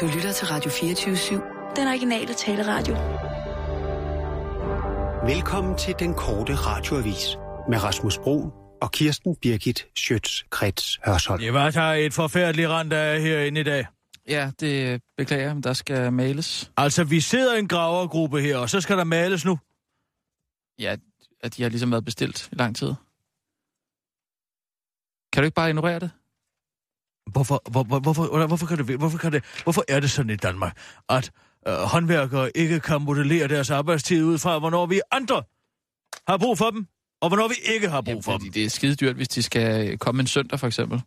Du lytter til Radio 24-7. Den originale taleradio. Velkommen til den korte radioavis med Rasmus Bro og Kirsten Birgit Schøtz-Krets Hørsholm. Det var der et forfærdeligt rand, der er herinde i dag. Ja, det beklager jeg, men der skal males. Altså, vi sidder i en gravergruppe her, og så skal der males nu. Ja, at de har ligesom været bestilt i lang tid. Kan du ikke bare ignorere det? Hvorfor, hvor, hvor, hvorfor, hvorfor, kan det, hvorfor, kan det, hvorfor er det sådan i Danmark, at øh, håndværkere ikke kan modellere deres arbejdstid ud fra, hvornår vi andre har brug for dem, og hvornår vi ikke har brug Jamen, for dem? det er skide dyrt, hvis de skal komme en søndag, for eksempel.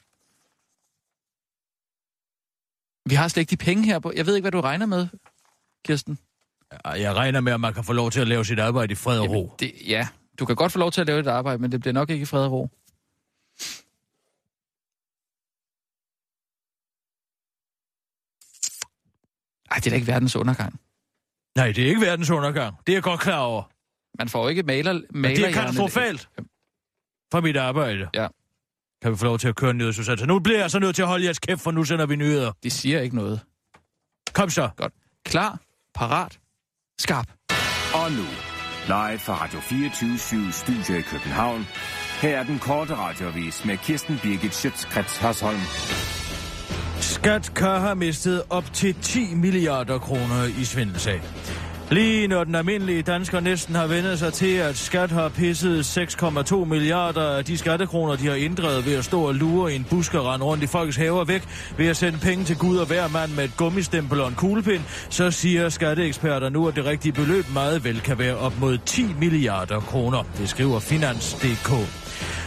Vi har slet ikke de penge her på. Jeg ved ikke, hvad du regner med, Kirsten. Jeg regner med, at man kan få lov til at lave sit arbejde i fred og ro. Jamen, det, ja, du kan godt få lov til at lave et arbejde, men det bliver nok ikke i fred og ro. Ej, det er da ikke verdens undergang. Nej, det er ikke verdens undergang. Det er jeg godt klar over. Man får ikke maler, maler Men det er katastrofalt for mit arbejde. Ja. Kan vi få lov til at køre nyhedsudsat? Så nu bliver jeg så nødt til at holde jeres kæft, for nu sender vi nyheder. De siger ikke noget. Kom så. Godt. Klar, parat, skarp. Og nu, live fra Radio 24 Studio i København. Her er den korte radiovis med Kirsten Birgit Schøtzgrads Hasholm. Skat kan have mistet op til 10 milliarder kroner i svindelsag. Lige når den almindelige dansker næsten har vendt sig til, at skat har pisset 6,2 milliarder af de skattekroner, de har inddrevet ved at stå og lure i en busk og rende rundt i folks haver væk, ved at sende penge til Gud og hver mand med et gummistempel og en kuglepind, så siger skatteeksperter nu, at det rigtige beløb meget vel kan være op mod 10 milliarder kroner. Det skriver Finans.dk.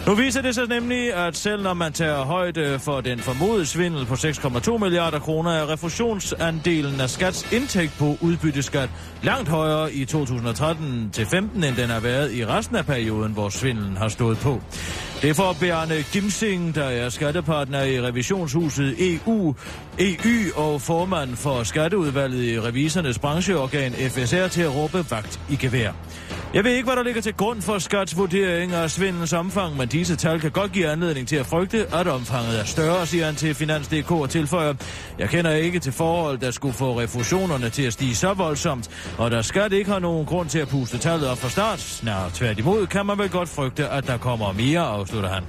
Nu viser det sig nemlig, at selv når man tager højde for den formodede svindel på 6,2 milliarder kroner, er refusionsandelen af skats indtægt på udbytteskat langt højere i 2013 til 15, end den har været i resten af perioden, hvor svindelen har stået på. Det får Bjarne Gimsing, der er skattepartner i revisionshuset EU, EU og formand for skatteudvalget i revisernes brancheorgan FSR til at råbe vagt i gevær. Jeg ved ikke, hvad der ligger til grund for Skats vurdering af svindelens omfang, men disse tal kan godt give anledning til at frygte, at omfanget er større, siger han til Finans.dk og tilføjer. Jeg kender ikke til forhold, der skulle få refusionerne til at stige så voldsomt, og der Skat ikke har nogen grund til at puste tallet op fra start. Snarere tværtimod kan man vel godt frygte, at der kommer mere, afslutter han.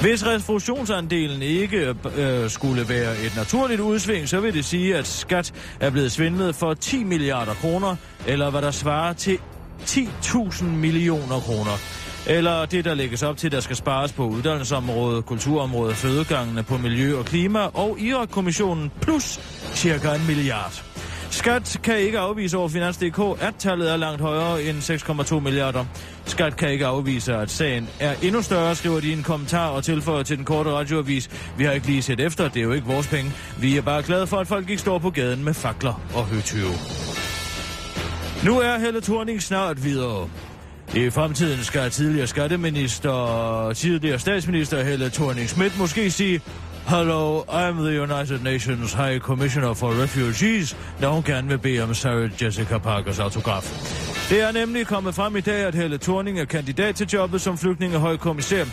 Hvis refusionsandelen ikke øh, skulle være et naturligt udsving, så vil det sige, at skat er blevet svindlet for 10 milliarder kroner, eller hvad der svarer til 10.000 millioner kroner. Eller det, der lægges op til, der skal spares på uddannelsesområdet, kulturområdet, fødegangene på miljø og klima og Irak-kommissionen plus cirka en milliard. Skat kan ikke afvise over Finans.dk, at tallet er langt højere end 6,2 milliarder. Skat kan ikke afvise, at sagen er endnu større, skriver de i en kommentar og tilføjer til den korte radioavis. Vi har ikke lige set efter, det er jo ikke vores penge. Vi er bare glade for, at folk ikke står på gaden med fakler og høtyve. Nu er Helle Thorning snart videre. I fremtiden skal tidligere skatteminister, tidligere statsminister Helle thorning Schmidt måske sige, Hello, I'm the United Nations High Commissioner for Refugees, da hun gerne vil bede om Sarah Jessica Parkers autograf. Det er nemlig kommet frem i dag, at Helle Thorning er kandidat til jobbet som flygtningehøjkommissær.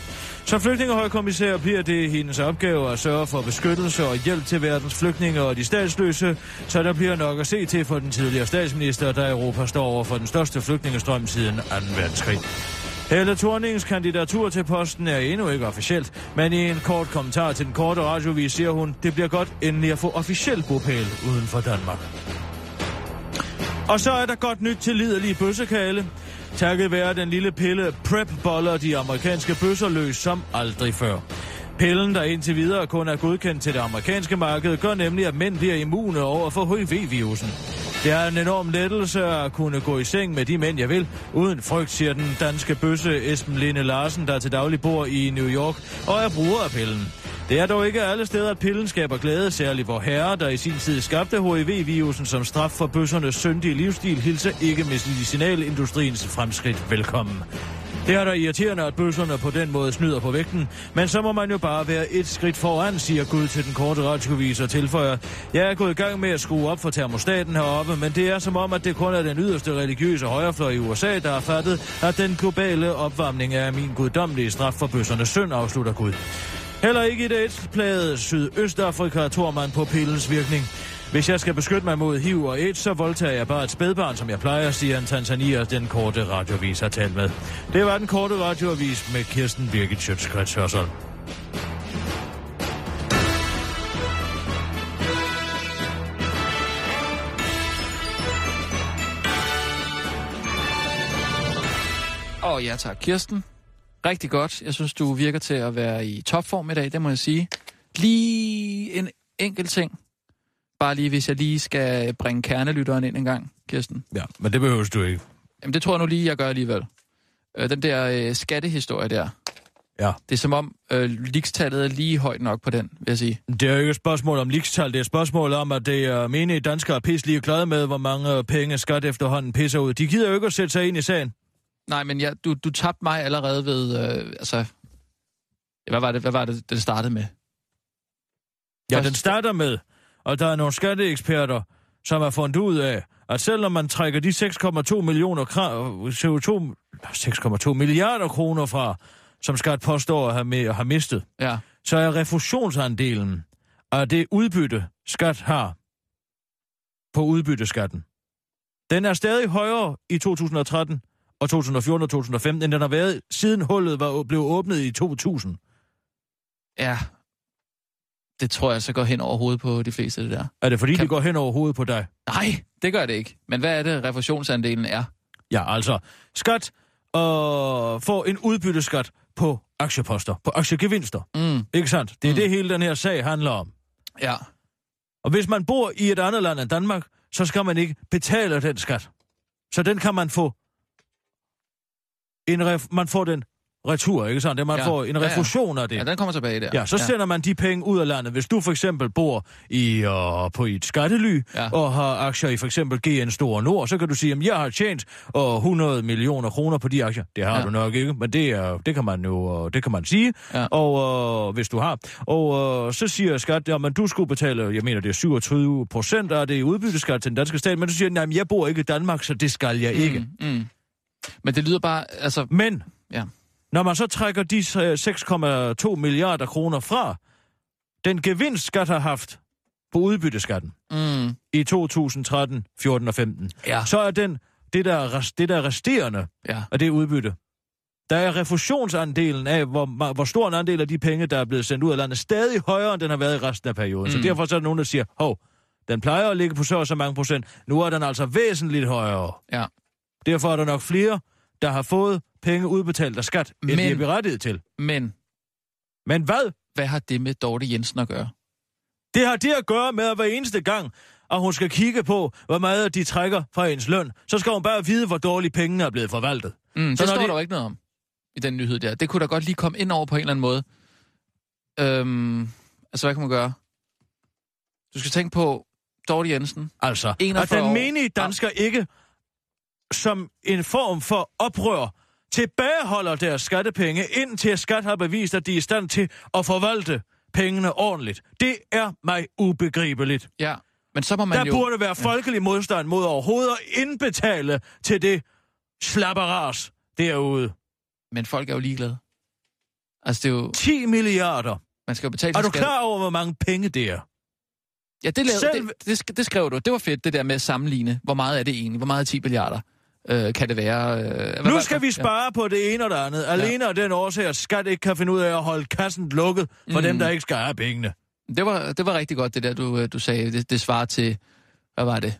Som flygtningehøjkommissær bliver det hendes opgave at sørge for beskyttelse og hjælp til verdens flygtninge og de statsløse, så der bliver nok at se til for den tidligere statsminister, der Europa står over for den største flygtningestrøm siden 2. verdenskrig. Helle Thornings kandidatur til posten er endnu ikke officielt, men i en kort kommentar til den korte radiovis siger hun, det bliver godt endelig at få officiel bopæl uden for Danmark. Og så er der godt nyt til liderlige bøssekale. Takket være den lille pille Prep boller de amerikanske bøsser løs som aldrig før. Pillen, der indtil videre kun er godkendt til det amerikanske marked, gør nemlig, at mænd bliver immune over for HIV-virusen. Det er en enorm lettelse at kunne gå i seng med de mænd, jeg vil, uden frygt, siger den danske bøsse Esben Lene Larsen, der til daglig bor i New York og er bruger af pillen. Det er dog ikke alle steder, at pillen skaber glæde, særligt hvor herre, der i sin tid skabte HIV-virusen som straf for bøssernes syndige livsstil, hilser ikke medicinalindustriens fremskridt velkommen. Det er da irriterende, at bøsserne på den måde snyder på vægten, men så må man jo bare være et skridt foran, siger Gud til den korte radiovis og tilføjer. Jeg er gået i gang med at skrue op for termostaten heroppe, men det er som om, at det kun er den yderste religiøse højrefløj i USA, der har fattet, at den globale opvarmning er min guddommelige straf for bøssernes synd, afslutter Gud. Heller ikke i det etplagede Sydøstafrika tror man på pillens virkning. Hvis jeg skal beskytte mig mod HIV og AIDS, så voldtager jeg bare et spædbarn, som jeg plejer, siger en Tanzania, den korte radiovis har talt med. Det var den korte radiovis med Kirsten Birgit Schøtzgrads Hørsholm. Åh oh, ja tak, Kirsten. Rigtig godt. Jeg synes, du virker til at være i topform i dag, det må jeg sige. Lige en enkelt ting. Bare lige, hvis jeg lige skal bringe kernelytteren ind en gang, Kirsten. Ja, men det behøver du ikke. Jamen, det tror jeg nu lige, jeg gør alligevel. Øh, den der øh, skattehistorie der. Ja. Det er som om øh, likstallet er lige højt nok på den, vil jeg sige. Det er jo ikke et spørgsmål om likstal, det er et spørgsmål om, at det er menige danskere er pisse lige glade med, hvor mange penge skat efterhånden pisser ud. De gider jo ikke at sætte sig ind i sagen. Nej, men ja, du, du tabte mig allerede ved... Øh, altså, hvad var, det, hvad var det, det startede med? Ja, Først- den starter med, og der er nogle skatteeksperter, som har fundet ud af, at selvom man trækker de 6,2 millioner kra- CO2, 6,2 milliarder kroner fra, som skat påstår at have, med, at have mistet, Ja, så er refusionsandelen af det udbytte, skat har på udbytteskatten, den er stadig højere i 2013 og 2014 og 2015, end den har været siden hullet var blev åbnet i 2000. ja. Det tror jeg så går hen over hovedet på de fleste, det der. Er det fordi, Kan- det går hen over hovedet på dig? Nej, det gør det ikke. Men hvad er det, refusionsandelen er? Ja, altså, skat og får en udbytteskat på aktieposter, på aktiegevinster. Mm, Ikke sandt? Det er mm. det, hele den her sag handler om. ja. Og hvis man bor i et andet land end Danmark, så skal man ikke betale den skat. Så den kan man få... En ref, man får den retur, ikke sandt? Det man Ja. ja. får en Ja, ja. refusion af det. Ja, den kommer tilbage der. Ja, så sender man de penge ud af landet. Hvis du for eksempel bor i, uh, på et skattely Ja. ja. og har aktier i for eksempel GN Store Nord, så kan du sige, at jeg har tjent uh, 100 millioner kroner på de aktier. Det har Ja. ja. du nok ikke, men det, er, det kan man jo uh, det kan man sige, Ja. og uh, hvis du har. Og uh, så siger skat, at du skulle betale, jeg mener det er 27 procent af det i udbytteskat til den danske stat, men du siger, at jeg bor ikke i Danmark, så det skal jeg ikke. Mm, mm. Men det lyder bare, altså... Men Ja. Når man så trækker de øh, 6,2 milliarder kroner fra den gevinst, skat har haft på udbytteskatten Mm, i 2013, 14 og 15, ja, så er den, det, der, er rest- det der er resterende ja. af det udbytte, der er refusionsandelen af, hvor, hvor stor en andel af de penge, der er blevet sendt ud af landet, stadig højere, end den har været i resten af perioden. Mm. Så derfor så er der nogen, der siger, hov, den plejer at ligge på så og så mange procent. Nu er den altså væsentligt højere. Ja. Derfor er der nok flere, der har fået penge udbetalt af skat, end Men- de er berettiget til. Men Men hvad? hvad har det med Dorte Jensen at gøre? Det har det at gøre med, at hver eneste gang, at hun skal kigge på, hvor meget de trækker fra ens løn, så skal hun bare vide, hvor dårligt pengene er blevet forvaltet. Mm, Så det står de- der jo ikke noget om i den nyhed der. Det kunne da godt lige komme ind over på en eller anden måde. Øhm, altså, hvad kan man gøre? Du skal tænke på Dorte Jensen. Altså, 41 den menige dansker ikke som en form for oprør tilbageholder deres skattepenge, indtil skat har bevist, at de er i stand til at forvalte pengene ordentligt. Det er mig ubegribeligt. Ja, men så må man Der jo... burde være folkelig modstand mod overhovedet at indbetale til det slapperas derude. Men folk er jo ligeglade. Altså, det er jo... 10 milliarder. Man skal jo betale Er du skat. klar over, hvor mange penge det er? Ja, det, lavede, Selv- det, det, det skrev du. Det var fedt, det der med at sammenligne. Hvor meget er det egentlig? Hvor meget er 10 milliarder? Øh, kan det være? Øh, Nu skal vi spare på det ene og det andet. Alene af den årsag, at skat ikke kan finde ud af at holde kassen lukket for Mm. dem, der ikke skal have pengene. Ja. Det, var, det var rigtig godt, det der, du, øh, du sagde. Det, det svarer til, hvad var det?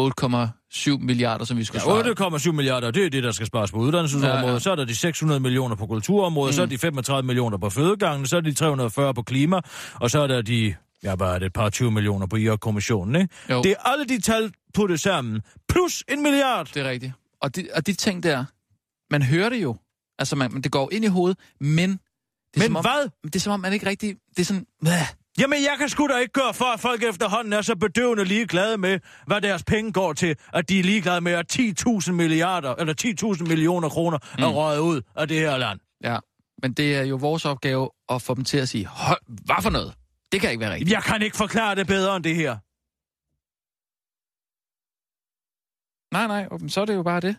8,7 milliarder, som vi skulle Ja, svare. 8,7 milliarder, det er det, der skal spares på uddannelsesområdet. Ja, ja. Så er der de 600 millioner på kulturområdet, mm. så er de 35 millioner på fødegangen, så er de 340 på klima, og så er der de, ja, det, et par 20 millioner på IR-kommissionen, ikke? Jo. Det er alle de tal puttet sammen, plus en milliard. Det er rigtigt. Og de, og de ting der, man hører det jo. Altså, man, det går ind i hovedet, men... Det er Men om, hvad? Det er som om, man ikke rigtig... Det er sådan... Bæh. Jamen, jeg kan sgu da ikke gøre for, at folk efterhånden er så bedøvende ligeglade med, hvad deres penge går til, at de er ligeglade med, at 10.000 milliarder, eller 10.000 millioner kroner mm. er røget ud af det her land. Ja, men det er jo vores opgave at få dem til at sige, "Hold, hvad for noget? Det kan ikke være rigtigt. Jeg kan ikke forklare det bedre end det her. Nej, nej, men så er det jo bare det.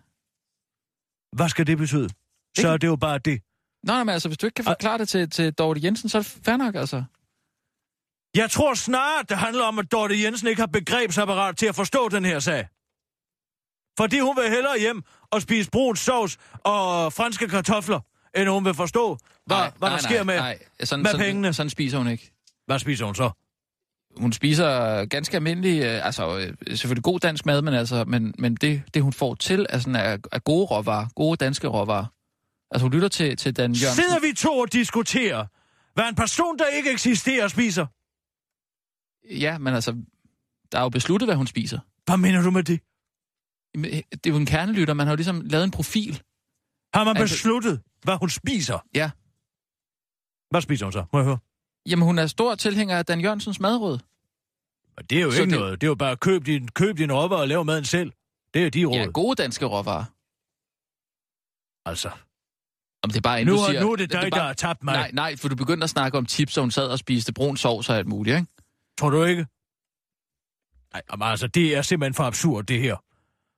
Hvad skal det betyde? Så Ikke- er det jo bare det. Nå, nej, men altså, hvis du ikke kan forklare det til, til Dorte Jensen, så er det fair nok, altså. Jeg tror snart, det handler om, at Dorte Jensen ikke har begrebsapparat til at forstå den her sag. Fordi hun vil hellere hjem og spise brun sovs og franske kartofler, end hun vil forstå, hvad, Nej, hvad der nej, sker med, nej. Sådan, med sådan, pengene. Sådan spiser hun ikke. Hvad spiser hun så? Hun spiser ganske almindelig, øh, altså øh, selvfølgelig god dansk mad, men, altså, men, men det, det, hun får til, er, sådan, er, er gode råvarer, gode danske råvarer. Altså hun lytter til, til Dan Jørgensen. Sidder vi to og diskuterer, hvad en person, der ikke eksisterer, spiser? Ja, men altså, der er jo besluttet, hvad hun spiser. Hvad mener du med det? Øh, Det er jo en kernelytter, man har jo ligesom lavet en profil. Har man Altså- besluttet, hvad hun spiser? Ja. Hvad spiser hun så? Må jeg høre? Jamen hun er stor tilhænger af Dan Jørgensens madråd. Og det er jo Så ikke det- noget. Det er jo bare at købe din, køb din råvarer og lave maden selv. Det er de råd. Ja, gode danske råvarer. altså. Om det er bare, Nu, du er- siger, nu er det dig, bare, der har tabt mig. Nej, nej, for du begyndte at snakke om chips, og hun sad og spiste brun sovs og alt muligt, ikke? Tror du ikke? Nej, jamen, altså, det er simpelthen for absurd, det her.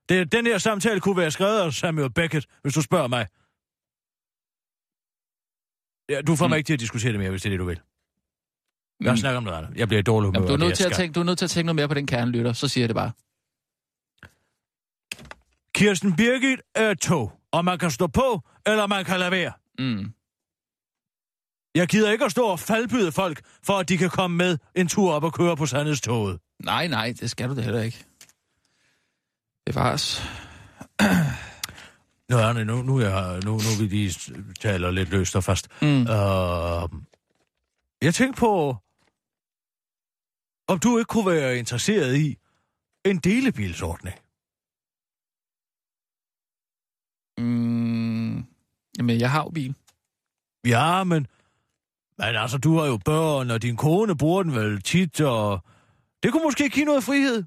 Det, den her samtale kunne være skrevet af Samuel Beckett, hvis du spørger mig. Ja, du får Mm. mig ikke til at diskutere det mere, hvis det er det, du vil. Jeg Mm. snakker om noget andet. Jeg bliver dårlig humør. Jamen, du, er nødt til at tænke, du er nødt til at tænke noget mere på den kernelytter, så siger jeg det bare. Kirsten Birgit er et tog, og man kan stå på, eller man kan lade være. Mm. Jeg gider ikke at stå og faldbyde folk, for at de kan komme med en tur op og køre på sandhedstoget. Nej, nej, det skal du da heller ikke. Det var os. Nå, Arne, nu, nu, jeg, nu, nu vi lige taler lidt løst og fast. Mm. Uh, jeg tænkte på, om du ikke kunne være interesseret i en delebilsordning. Mm. Jamen, jeg har jo bil. Ja, men, men altså, du har jo børn, og din kone bruger den vel tit, og det kunne måske give noget frihed.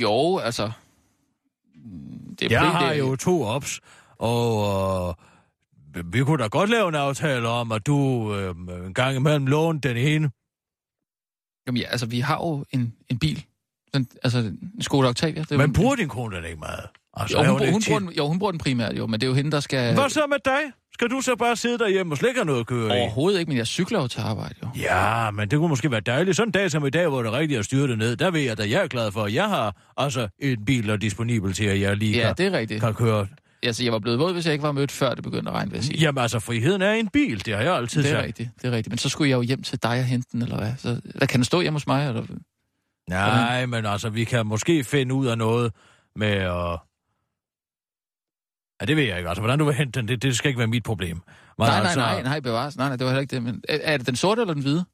Jo, altså... mm, Det er Jeg har det, jo to ops, og øh, vi kunne da godt lave en aftale om, at du øh, en gang imellem låner den ene. Jamen, ja, altså, vi har jo en, en bil. Den, altså, en Skoda Octavia. Det er jo Men en- bruger din kone den ikke meget? Altså, Jo, hun, hun, tit- bruger den, jo, hun bruger den primært, jo, men det er jo hende, der skal... Hvad så med dig? Skal du så bare sidde derhjemme og slet ikke have noget at køre i? Overhovedet ikke, men jeg cykler jo til arbejde, jo. Ja, men det kunne måske være dejligt. Sådan en dag som i dag, hvor det rigtigt at styre det ned, der ved jeg, at jeg er glad for, at jeg har altså en bil, der er disponibel til, at jeg lige Ja, kan, det er rigtigt. kan køre. Altså, jeg var blevet våd, hvis jeg ikke var mødt, før det begyndte at regne, vil jeg sige. Jamen altså, friheden er en bil, det har jeg altid det er sagt. rigtigt, det er rigtigt. Men så skulle jeg jo hjem til dig og hente den, eller hvad? Så, der kan den stå hjemme hos mig, eller... Nej, men altså, vi kan måske finde ud af noget med at... Ja, det ved jeg ikke. Altså, hvordan du vil hente den, det, det skal ikke være mit problem. Men nej, nej, altså, nej, nej, bevares. Nej, nej, det var heller ikke det. Men er, er det den sorte eller den hvide?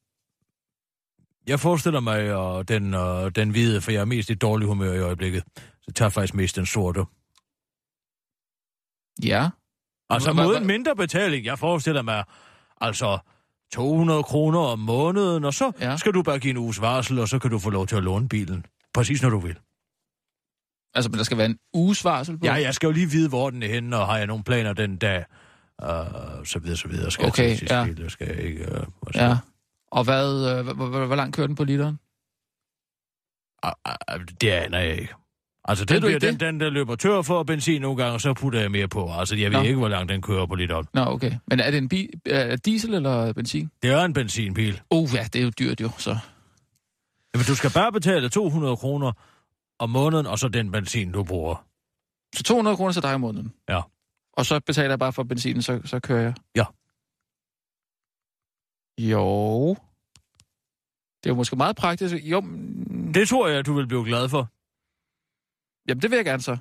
Jeg forestiller mig uh, den, uh, den hvide, for jeg er mest i dårlig humør i øjeblikket. Så jeg tager faktisk mest den sorte. Ja. Altså mod en mindre betaling. Jeg forestiller mig altså 200 kroner om måneden, og så Ja. skal du bare give en uges varsel, og så kan du få lov til at låne bilen. Præcis når du vil. Altså, men der skal være en uges varsel på? Ja, jeg skal jo lige vide, hvor den er henne, og har jeg nogle planer den dag, uh, så videre, så videre. Skal Okay, jeg til ja. Sicilien, skal jeg ikke... Uh, og Ja. Og hvad, øh, hvor, hvor, hvor langt kører den på literen? Ah, ah, Det aner jeg ikke. Altså, Ved den, bliver, ikke den, det? den, der løber tør for benzin nogle gange, og så putter jeg mere på. Altså, jeg ved Nå. ikke, hvor langt den kører på literen. Nå, okay. Men er det en bil, er det diesel eller benzin? Det er en benzinbil. Oh ja, det er jo dyrt jo, så... Jamen, du skal bare betale 200 kroner om måneden, og så den benzin, du bruger. Så 200 kroner til dig om måneden? Ja. Og så betaler jeg bare for benzinen, så, så kører jeg? Ja. Jo. Det er jo måske meget praktisk. Jo, mm, Det tror jeg, du vil blive glad for. Jamen det vil jeg gerne så.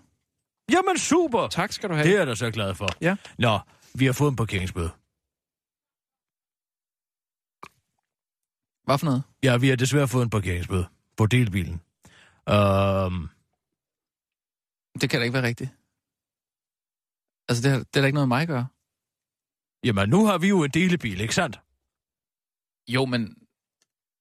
Jamen, super! Tak skal du have. Det er jeg da så glad for. Ja. Nå, vi har fået en parkeringsbøde. Hvad for noget? Ja, vi har desværre fået en parkeringsbøde på delbilen. Um, Det kan da ikke være rigtigt. Altså, det, har- det er da ikke noget mig at gøre. jamen, nu har vi jo en delebil, ikke sandt? Jo, men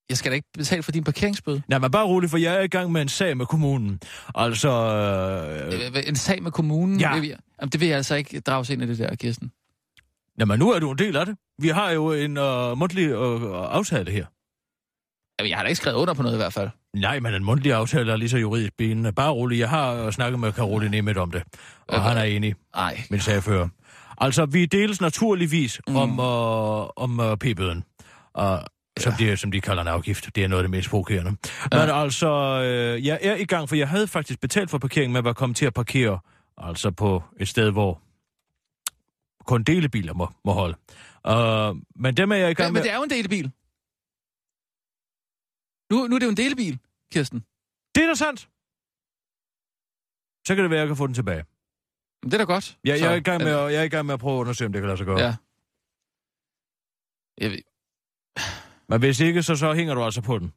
jeg skal da ikke betale for din parkeringsbøde. Nej, men bare rolig, for jeg er i gang med en sag med kommunen. Altså, øh, Øh, En sag med kommunen? Ja. Det vil jeg, jamen, det vil jeg altså ikke drages ind i det der, Kirsten. jamen, nu er du en del af det. Vi har jo en øh, mundtlig øh, aftale her. Jamen, jeg har da ikke skrevet under på noget i hvert fald. Nej, men en mundtlig aftale er lige så juridisk benende. Bare rolig, jeg har øh, snakket med Caroline Nemeth om det, og Øh, han er enig, Nej. min sagfører. Altså, vi deles naturligvis Mm. om, øh, om øh, p-bøden. Uh, som, de, som de kalder en afgift. Det er noget af det mest provokerende. Ja. Men altså, øh, jeg er i gang, for jeg havde faktisk betalt for parkering, men var kommet til at parkere altså på et sted, hvor kun delebiler må, må holde. Uh, men dem er jeg i gang Ja, med... men det er jo en delebil. Nu, nu er det jo en delebil, Kirsten. Det er da sandt. Så kan det være, at jeg kan få den tilbage. Men det er da godt. Jeg, Så, jeg, er, i gang med, altså, at, jeg er i gang med at prøve at undersøge, om det kan lade sig gøre. Ja. Jeg ved, Men hvis ikke, så, så hænger du altså på den.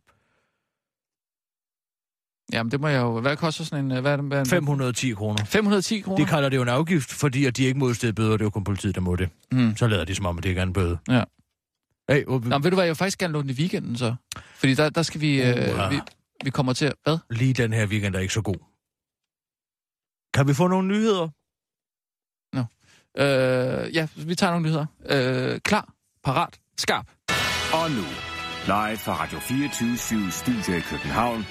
jamen, det må jeg jo... Hvad koster sådan en... øh, Hvad er det, hvad er det? 510 kroner. 510 kroner? De kalder det jo en afgift, fordi at de ikke må udstede bøder. Det er jo kun politiet, der må det. Mm. Så lader de som om, at det ikke er en bøde. Ja. Hey, uh, Nå, ved du hvad, jeg vil faktisk gerne låne den i weekenden så. Fordi der, der skal vi... Øh, vi, vi kommer til at... Hvad? lige den her weekend er ikke så god. Kan vi få nogle nyheder? Øh, ja, vi tager nogle nyheder. Øh, klar, parat, skarp. Og nu, live fra Radio 24 Studio i København.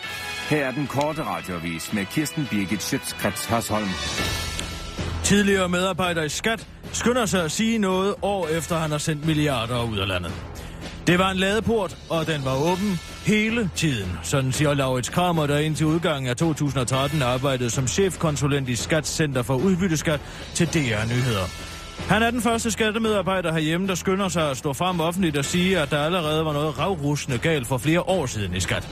Her er den korte radiovis med Kirsten Birgit Schøtzgrads Hasholm. Tidligere medarbejder i Skat skynder sig at sige noget år efter, han har sendt milliarder ud af landet. Det var en ladeport, og den var åben hele tiden. Sådan siger Laurits Kramer, der indtil udgangen af 2013 arbejdede som chefkonsulent i Skatscenter for Udbytteskat til DR Nyheder. Han er den første skattemedarbejder herhjemme, der skynder sig at stå frem offentligt og sige, at der allerede var noget ravrusende galt for flere år siden i skat.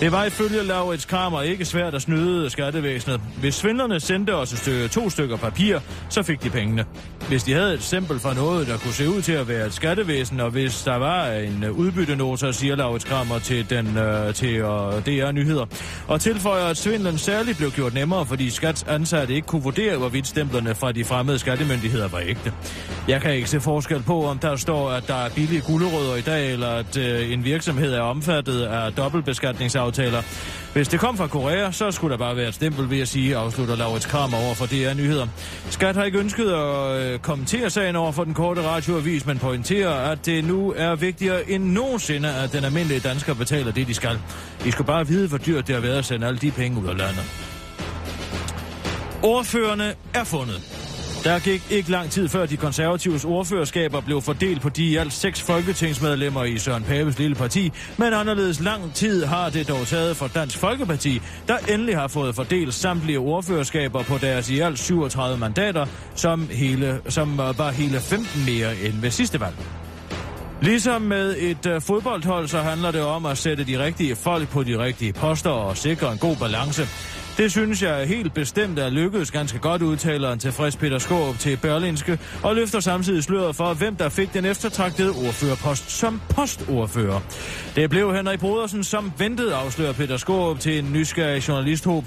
Det var ifølge Laurits Kramer ikke svært at snyde skattevæsenet. Hvis svindlerne sendte os et stykke, to stykker papir, så fik de pengene. Hvis de havde et stempel fra noget, der kunne se ud til at være et skattevæsen, og hvis der var en udbyttenote, siger Laurits Kramer til, den, øh, til øh, DR Nyheder. Og tilføjer, at svindlen særligt blev gjort nemmere, fordi skats ansatte ikke kunne vurdere, hvorvidt stemplerne fra de fremmede skattemyndigheder var ægte. Jeg kan ikke se forskel på, om der står, at der er billige gulerødder i dag, eller at øh, en virksomhed er omfattet af dobbeltbeskatningsaftaler. Hvis det kom fra Korea, så skulle der bare være et stempel ved at sige, afslutter Laurits Kramer over for DR Nyheder. Skat har ikke ønsket at øh, kommentere sagen over for den korte radioavis, men pointerer, at det nu er vigtigere end nogensinde, at den almindelige dansker betaler det, de skal. I skal bare vide, hvor dyrt det har været at sende alle de penge ud af landet. Ordførende er fundet. Der gik ikke lang tid før de konservatives ordførerskaber blev fordelt på de i alt seks folketingsmedlemmer i Søren Papes lille parti, men anderledes lang tid har det dog taget for Dansk Folkeparti, der endelig har fået fordelt samtlige ordførerskaber på deres i alt 37 mandater, som, hele, som øh, var hele 15 mere end ved sidste valg. Ligesom med et øh, fodboldhold, så handler det om at sætte de rigtige folk på de rigtige poster og sikre en god balance. Det synes jeg helt bestemt er lykkedes ganske godt, udtaler en tilfreds Peter Skåb til Berlinske, og løfter samtidig sløret for, hvem der fik den eftertragtede ordførerpost som postordfører. Det blev Henrik Brodersen som ventet, afslører Peter Skåb til en nysgerrig journalisthåb.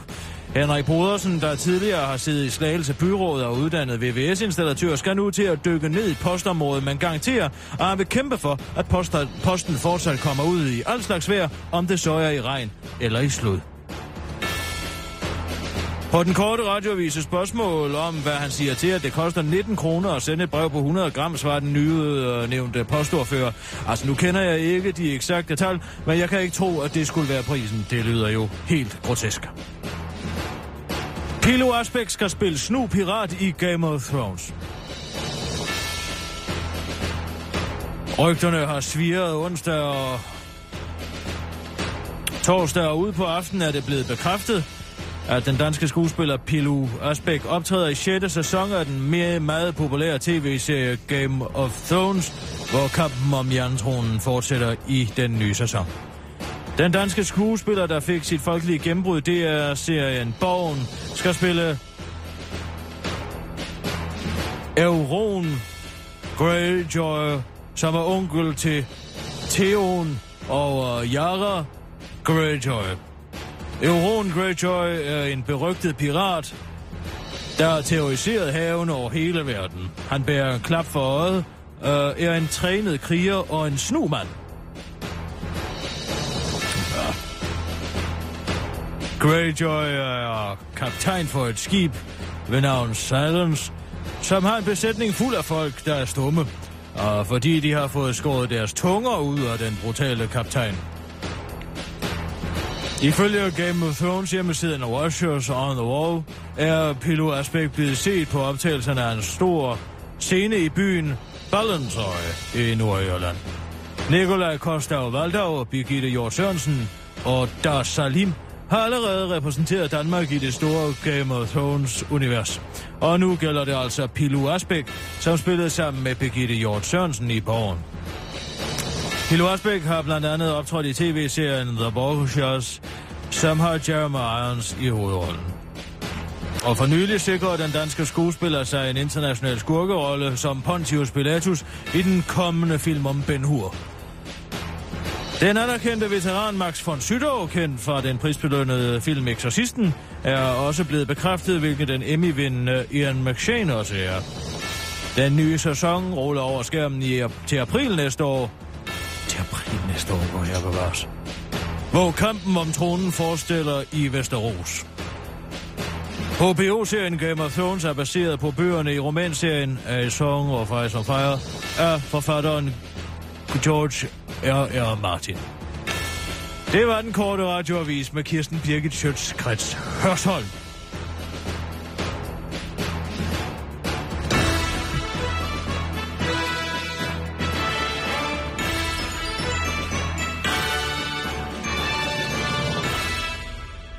Henrik Brodersen, der tidligere har siddet i Slagelse Byråd og uddannet VVS-installatør, skal nu til at dykke ned i postområdet, men garanterer, at han vil kæmpe for, at posten fortsat kommer ud i al slags vejr, om det så er i regn eller i slud. På den korte radioavise spørgsmål om, hvad han siger til, at det koster 19 kroner at sende et brev på 100 gram, svarer den nye nævnte postordfører. Altså, nu kender jeg ikke de eksakte tal, men jeg kan ikke tro, at det skulle være prisen. Det lyder jo helt grotesk. Pilo Asbæk skal spille snu pirat i Game of Thrones. Rygterne har svirret onsdag og torsdag og ude på aftenen er det blevet bekræftet, at den danske skuespiller Pilu Asbæk optræder i 6. sæson af den mere meget populære tv-serie Game of Thrones, hvor kampen om jerntronen fortsætter i den nye sæson. Den danske skuespiller, der fik sit folkelige gennembrud, det er serien Borgen, skal spille Euron Greyjoy, som er onkel til Theon og Yara Greyjoy. Euron Greyjoy er en berygtet pirat, der har terroriseret haven over hele verden. Han bærer en klap for øjet, øh, er en trænet kriger og en snumand. Ja. Greyjoy er kaptajn for et skib ved navn Silence, som har en besætning fuld af folk, der er stumme, og fordi de har fået skåret deres tunger ud af den brutale kaptajn. Ifølge Game of Thrones hjemmesiden Watchers on the Wall er Pilo Asbæk blevet set på optagelserne af en stor scene i byen Ballantoy i Nordjylland. Nikolaj Kostav Valdau, Birgitte Hjort Sørensen og Dar Salim har allerede repræsenteret Danmark i det store Game of Thrones-univers. Og nu gælder det altså Pilu Asbæk, som spillede sammen med Birgitte Hjort Sørensen i Borgen. Hilo Asbæk har blandt andet optrådt i tv-serien The Borgers, som har Jeremy Irons i hovedrollen. Og for nylig sikrede den danske skuespiller sig en international skurkerolle som Pontius Pilatus i den kommende film om Ben Hur. Den anerkendte veteran Max von Sydow, kendt fra den prisbelønnede film Exorcisten, er også blevet bekræftet, hvilket den Emmy-vindende Ian McShane også er. Den nye sæson ruller over skærmen i, til april næste år. Til april næste år, hvor jeg bevares. Hvor kampen om tronen forestiller i Vesterås. HBO-serien Game of Thrones er baseret på bøgerne i romanserien A Song of Ice and Fire af forfatteren George R. R. Martin. Det var den korte radioavis med Kirsten Birgit Schøtz-Krets Hørsholm.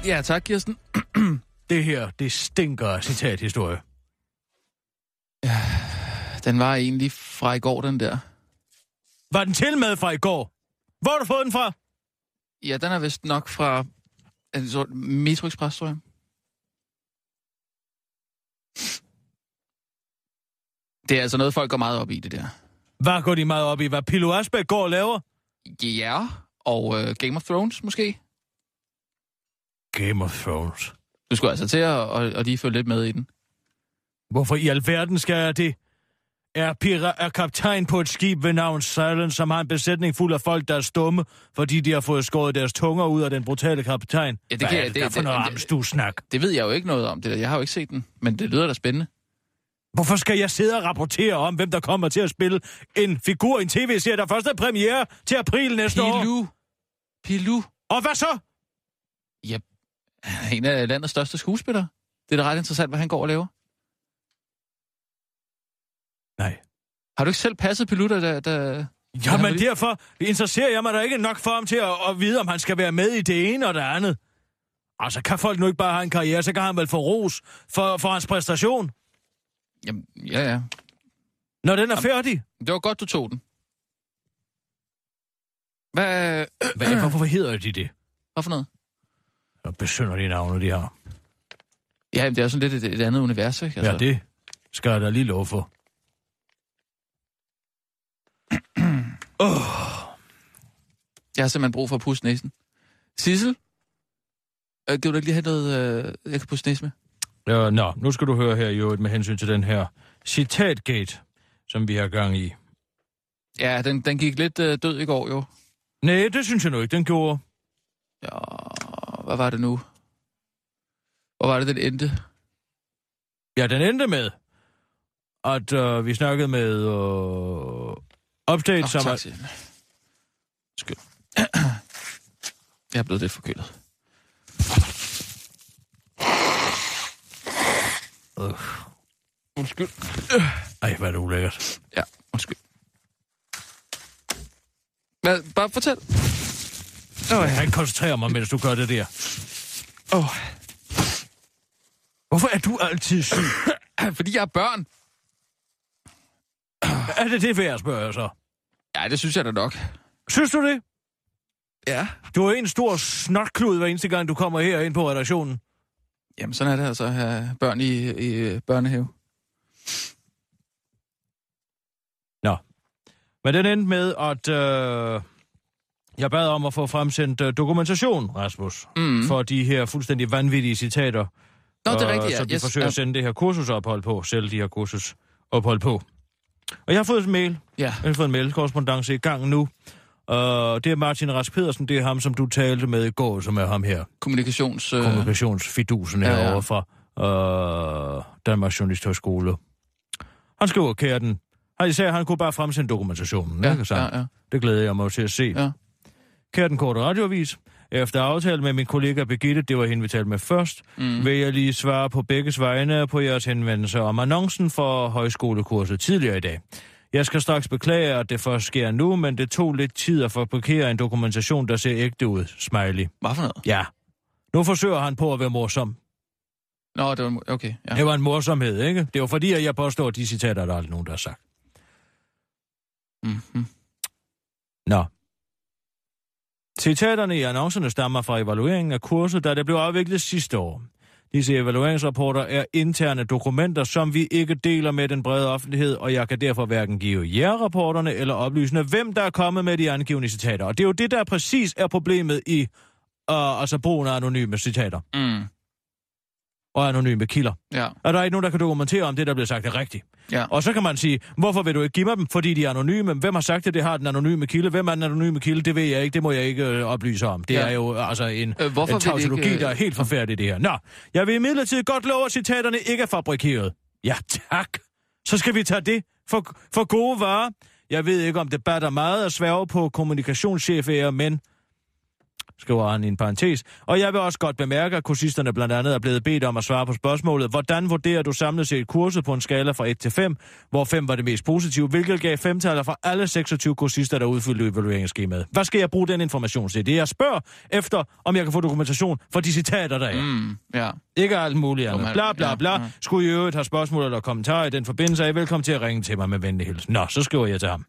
Ja, tak, Kirsten. Det her, det stinker citathistorie. Den var egentlig fra i går, den der. Var den til med fra i går? Hvor har du fået den fra? Ja, den er vist nok fra er det så Metro Express, tror jeg. Det er altså noget, folk går meget op i, det der. Hvad går de meget op i? Hvad Pilo Asbæk går og laver? Ja, og uh, Game of Thrones måske. Game of Thrones. Du skulle altså til at, at, at lige følge lidt med i den. Hvorfor i alverden skal jeg det? Er, pira- er kaptajn på et skib ved navn Silence, som har en besætning fuld af folk, der er stumme, fordi de har fået skåret deres tunger ud af den brutale kaptajn? Ja, det Hvad kan er jeg- det, det- for det- noget det- amstue-snak? Det ved jeg jo ikke noget om, det der. Jeg har jo ikke set den, men det lyder da spændende. Hvorfor skal jeg sidde og rapportere om, hvem der kommer til at spille en figur i en tv-serie, der først er premiere til april næste år? Pilu. Pilu. Og hvad så? Han er en af landets største skuespillere. Det er da ret interessant, hvad han går og laver. Nej. Har du ikke selv passet Pilu, der... der, der... Jamen Ja, derfor interesserer jeg mig da ikke nok for ham til at, at vide, om han skal være med i det ene og det andet. Altså, kan folk nu ikke bare have en karriere, så kan han vel få ros for, for hans præstation, Jamen, ja, ja. når den er færdig. Det var godt, du tog den. Hvad, Hvad, hvorfor hedder de det? hvad for noget? Og besønder de navne, de har. Ja, men det er sådan lidt et, et andet univers, ikke? Altså... Ja, det skal jeg da lige love for. Jeg har simpelthen brug for at puste næsen. Sissel? Øh, kan du ikke lige have noget, øh, jeg kan puste næse med? Ja, nå, nu skal du høre her i øvrigt med hensyn til den her citatgate, som vi har gang i. Ja, den, den gik lidt øh, død i går, jo. Nej, det synes jeg nu ikke, den gjorde. Ja, hvad var det nu? Hvor var det, den endte? Ja, den endte med, at øh, vi snakkede med øh, Update, Nå, som tak hende. Skyld. Jeg er blevet lidt forkølet. Øh. Undskyld. Ej, hvad er det ulækkert. Ja, undskyld. Hvad, bare fortæl. Åh, Jeg kan ikke koncentrere mig, mens du gør det der. oh. Hvorfor er du altid syg? Fordi jeg har børn. er det det værd, spørger jeg så? Ja, det synes jeg da nok. Synes du det? Ja. Du er en stor snotklud hver eneste gang, du kommer her ind på redaktionen. Jamen, sådan er det altså at have børn i, i øh, børnehave. Nå. Men den endte med, at øh, jeg bad om at få fremsendt øh, dokumentation, Rasmus, Mm. for de her fuldstændig vanvittige citater, Nå, det er rigtigt, ja. som de Yes, forsøger ja. at sende det her kursusophold på, selv de her kursusophold på. Og jeg har fået en mail, Ja. jeg har fået en mail-korrespondance i gang nu, og det er Martin Rask Pedersen, det er ham, som du talte med i går, som er ham her, Kommunikations... Øh, kommunikationsfidusen ja, ja. herovre fra øh, Danmarks Journalisthøjskole. Han skriver, kære den, han sagde, at han kunne bare fremsende dokumentationen. ja, ikke ja, ja. Det glæder jeg mig til at se. Ja. Kære den korte radioavis, efter aftale med min kollega Birgitte, det var hende, vi talte med først, Mm. vil jeg lige svare på begges vegne på jeres henvendelse om annoncen for højskolekurset tidligere i dag. Jeg skal straks beklage, at det først sker nu, men det tog lidt tid at fabrikere en dokumentation, der ser ægte ud. Smiley. Hvad for noget? Ja. Nu forsøger han på at være morsom. Nå, det var... Okay, ja. Det var en morsomhed, ikke? Det var fordi, at jeg påstår, at de citater, der er aldrig nogen, der har sagt. Mm-hmm. Nå. Citaterne i annoncerne stammer fra evalueringen af kurset, da det blev afviklet sidste år. Disse evalueringsrapporter er interne dokumenter, som vi ikke deler med den brede offentlighed, og jeg kan derfor hverken give jer rapporterne eller oplysende, hvem der er kommet med de angivende citater. Og det er jo det, der præcis er problemet i øh, altså brugen af anonyme citater Mm og anonyme kilder. Ja, Og der er ikke nogen, der kan dokumentere, om det, der bliver sagt, er rigtigt. ja. Og så kan man sige, hvorfor vil du ikke give mig dem? Fordi de er anonyme. Hvem har sagt det? Det har den anonyme kilde. Hvem er den anonyme kilde? Det ved jeg ikke. Det må jeg ikke øh, oplyse om. Det Ja. er jo altså en, Øh, en tautologi, ikke, øh, der er helt forfærdelig det her. Nå, jeg vil imidlertid godt love, at citaterne ikke er fabrikeret. Ja, tak. Så skal vi tage det for, for gode varer. Jeg ved ikke, om det batter meget at sværge på kommunikationschefære, men skriver han i en parentes. Og jeg vil også godt bemærke, at kursisterne blandt andet er blevet bedt om at svare på spørgsmålet, hvordan vurderer du samlet set kurset på en skala fra 1 til 5, hvor 5 var det mest positive, hvilket gav femtaler fra alle 26 kursister, der udfyldte evalueringsskemaet. Hvad skal jeg bruge den information til? Det er, jeg spørger efter, om jeg kan få dokumentation for de citater, der er. Mm. Ja. Ikke alt muligt andet. man- Bla bla ja, bla. ja. Skulle I øvrigt have spørgsmål eller kommentarer i den forbindelse, er I velkommen til at ringe til mig med venlig hilsen. Nå, så skriver jeg til ham.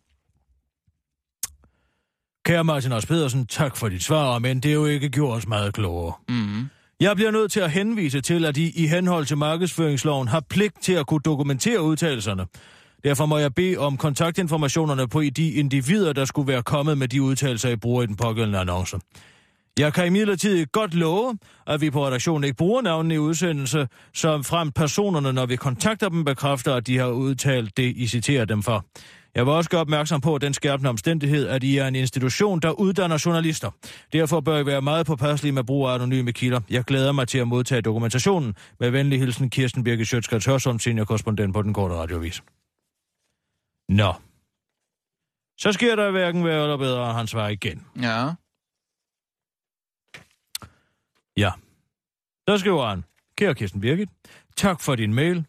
Kære Martin Ors Pedersen, tak for dit svar, men det er jo ikke gjort os meget klogere. Mm. Jeg bliver nødt til at henvise til, at I i henhold til markedsføringsloven har pligt til at kunne dokumentere udtalelserne. Derfor må jeg bede om kontaktinformationerne på de individer, der skulle være kommet med de udtalelser, I bruger i den pågældende annonce. Jeg kan imidlertid godt love, at vi på redaktionen ikke bruger navnene i udsendelse, som frem personerne, når vi kontakter dem, bekræfter, at de har udtalt det, I citerer dem for. Jeg vil også gøre opmærksom på den skærpende omstændighed, at I er en institution, der uddanner journalister. Derfor bør I være meget påpasselige med brug af anonyme kilder. Jeg glæder mig til at modtage dokumentationen. Med venlig hilsen, Kirsten Birke Sjøtskrets Hørsholm, seniorkorrespondent på Den Korte Radiovis. Nå. Så sker der hverken værre eller bedre, han svarer igen. Ja. Ja. Så skriver han. Kære Kirsten Birgit, tak for din mail.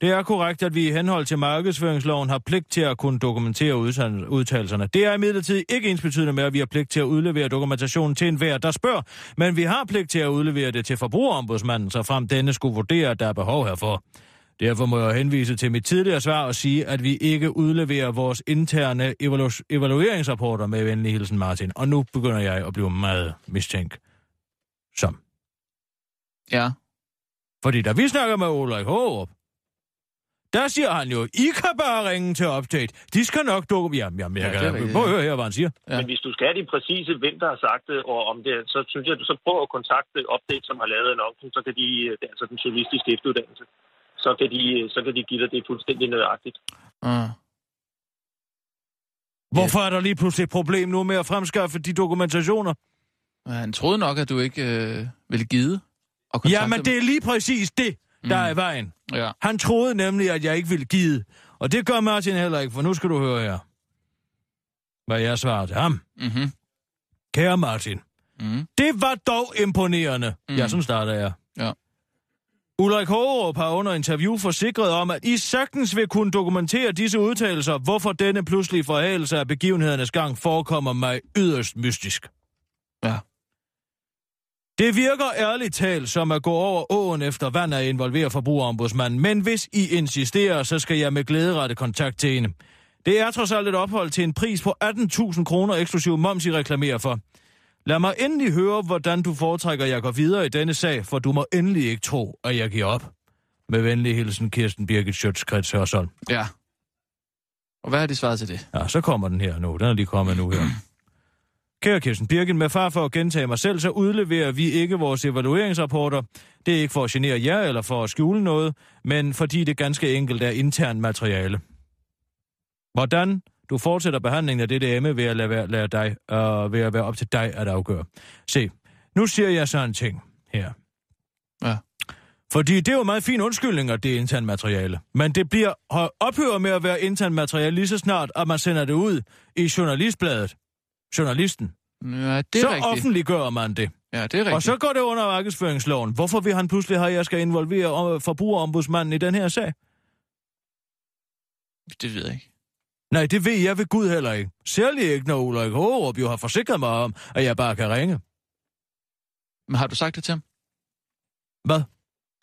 Det er korrekt, at vi i henhold til markedsføringsloven har pligt til at kunne dokumentere udtal- udtalelserne. Det er imidlertid ikke ensbetydende med, at vi har pligt til at udlevere dokumentationen til enhver, der spørger. Men vi har pligt til at udlevere det til forbrugerombudsmanden, så frem denne skulle vurdere, at der er behov herfor. Derfor må jeg henvise til mit tidligere svar og sige, at vi ikke udleverer vores interne evalu- evalueringsrapporter med venlig hilsen Martin. Og nu begynder jeg at blive meget mistænkt. Som. Ja. Fordi da vi snakker med Ulrik Hårup, der siger han jo, I kan bare ringe til Update. De skal nok dukke... Jamen, jamen, jeg Ja, kan... rigtigt, Prøv at ja. høre her, hvad han siger. Ja. Men hvis du skal have de præcise, hvem der har sagt det, og om det, så synes jeg, at du så prøver at kontakte Update, som har lavet annoncen, så kan de, er altså den journalistiske efteruddannelse, så kan de, så kan de give dig det fuldstændig nøjagtigt. Uh. Hvorfor er der lige pludselig et problem nu med at fremskaffe de dokumentationer? Han troede nok, at du ikke øh, ville give og kontakte Jamen, det er lige præcis det, der er i vejen. Ja. Han troede nemlig, at jeg ikke ville give. Og det gør Martin heller ikke, for nu skal du høre her. Hvad jeg svarer til ham. Mm-hmm. Kære Martin, Mm. Det var dog imponerende. Mm. Mm. Ja, sådan starter jeg. Ja. Ulrik Hågerup har under interview forsikret om, at I sagtens vil kunne dokumentere disse udtalelser, hvorfor denne pludselige forhælelse af begivenhedernes gang forekommer mig yderst mystisk. Ja. Det virker ærligt talt som at gå over åen efter vand at involvere forbrugerombudsmanden, men hvis I insisterer, så skal jeg med glæde rette kontakt til hende. Det er trods alt et ophold til en pris på 18.000 kroner eksklusiv moms, I reklamerer for. Lad mig endelig høre, hvordan du foretrækker, at jeg går videre i denne sag, for du må endelig ikke tro, at jeg giver op. Med venlig hilsen, Kirsten Birgit Schøtzgrads Hørsholm. Ja. Og hvad har de svaret til det? Ja, så kommer den her nu. Den er lige kommet nu her. Kære Kirsten Birgit, med far for at gentage mig selv, så udleverer vi ikke vores evalueringsrapporter. Det er ikke for at genere jer eller for at skjule noget, men fordi det ganske enkelt er intern materiale. Hvordan du fortsætter behandlingen af dette emne ved at lade, være, lade dig, øh, ved at være op til dig at afgøre. Se, nu siger jeg så en ting her. Ja. Fordi det er jo meget fin undskyldning, at det er intern materiale. Men det bliver ophører med at være intern materiale lige så snart, at man sender det ud i journalistbladet. Journalisten. Ja, det er så rigtigt. offentliggør man det. Ja, det er rigtigt. Og så går det under markedsføringsloven. Hvorfor vil han pludselig have, at jeg skal involvere øh, forbrugerombudsmanden i den her sag? Det ved jeg ikke. Nej, det ved jeg ved Gud heller ikke. Særligt ikke, når Ulrik Hågerup jo har forsikret mig om, at jeg bare kan ringe. Men har du sagt det til ham? Hvad?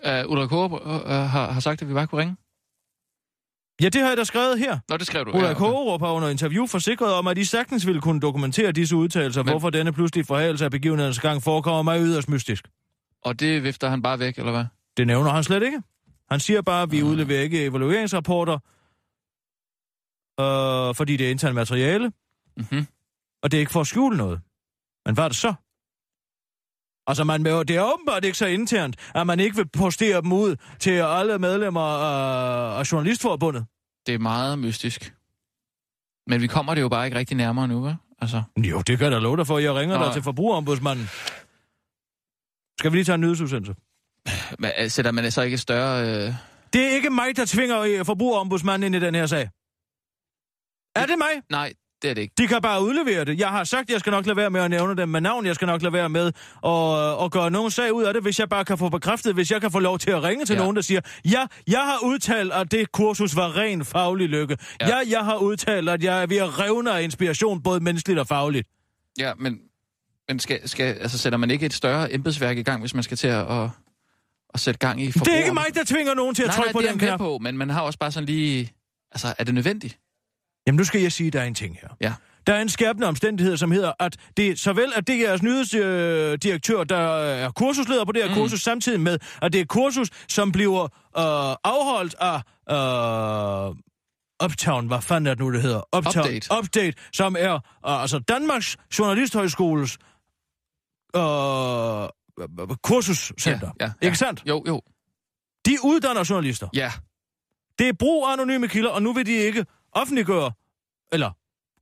Uh, Ulrik Håb uh, har, har sagt, at vi bare kunne ringe? Ja, det har jeg da skrevet her. Nå, det skrev du. Ulrik ja, okay. Hågerup har under interview forsikret om, at de sagtens ville kunne dokumentere disse udtalelser, Men- hvorfor denne pludselige forhælelse af begivenhedens gang forekommer mig yderst mystisk. Og det vifter han bare væk, eller hvad? Det nævner han slet ikke. Han siger bare, at vi udleverer ikke evalueringsrapporter, øh, fordi det er internt materiale, Mm-hmm. og det er ikke for at skjule noget. Men hvad er det så? Altså, man, det er åbenbart ikke så internt, at man ikke vil postere dem ud til alle medlemmer af, af Journalistforbundet. Det er meget mystisk. Men vi kommer det jo bare ikke rigtig nærmere nu, hva'? Altså, Jo, det kan jeg da love dig for. Jeg ringer Nå. dig til forbrugerombudsmanden. Skal vi lige tage en nyhedsudsendelse? men, øh, sætter man så ikke større... Øh... Det er ikke mig, der tvinger øh, forbrugerombudsmanden ind i den her sag. Er det mig? Nej, det er det ikke. De kan bare udlevere det. Jeg har sagt, at jeg skal nok lade være med at nævne dem med navn. Jeg skal nok lade være med at, at gøre nogen sag ud af det, hvis jeg bare kan få bekræftet, hvis jeg kan få lov til at ringe til Ja. nogen, der siger, ja, jeg har udtalt, at det kursus var ren faglig lykke. Ja. Ja, jeg har udtalt, at jeg er ved at revne af inspiration, både menneskeligt og fagligt. Ja, men, men skal, skal, altså, sætter man ikke et større embedsværk i gang, hvis man skal til at, at, at sætte gang i Det er ikke mig, der tvinger nogen til at nej, trykke nej, på det den knap. på, men man har også bare sådan lige... Altså, er det nødvendigt? Jamen, nu skal jeg sige, der er en ting her. Ja. Der er en skærpende omstændighed, som hedder, at det såvel at det er jeres nyhedsdirektør, der er kursusleder på det her Mm. mm. kursus, samtidig med, at det er et kursus, som bliver øh, afholdt af øh, Uptown, hvad fanden er det nu, det hedder? Uptown, Update. Update, som er øh, altså Danmarks Journalisthøjskoles øh, kursuscenter. Ja, ja, ja. Ikke sandt? Jo, jo. De uddanner journalister. Ja, Det er brug af anonyme kilder, og nu vil de ikke offentliggøre, eller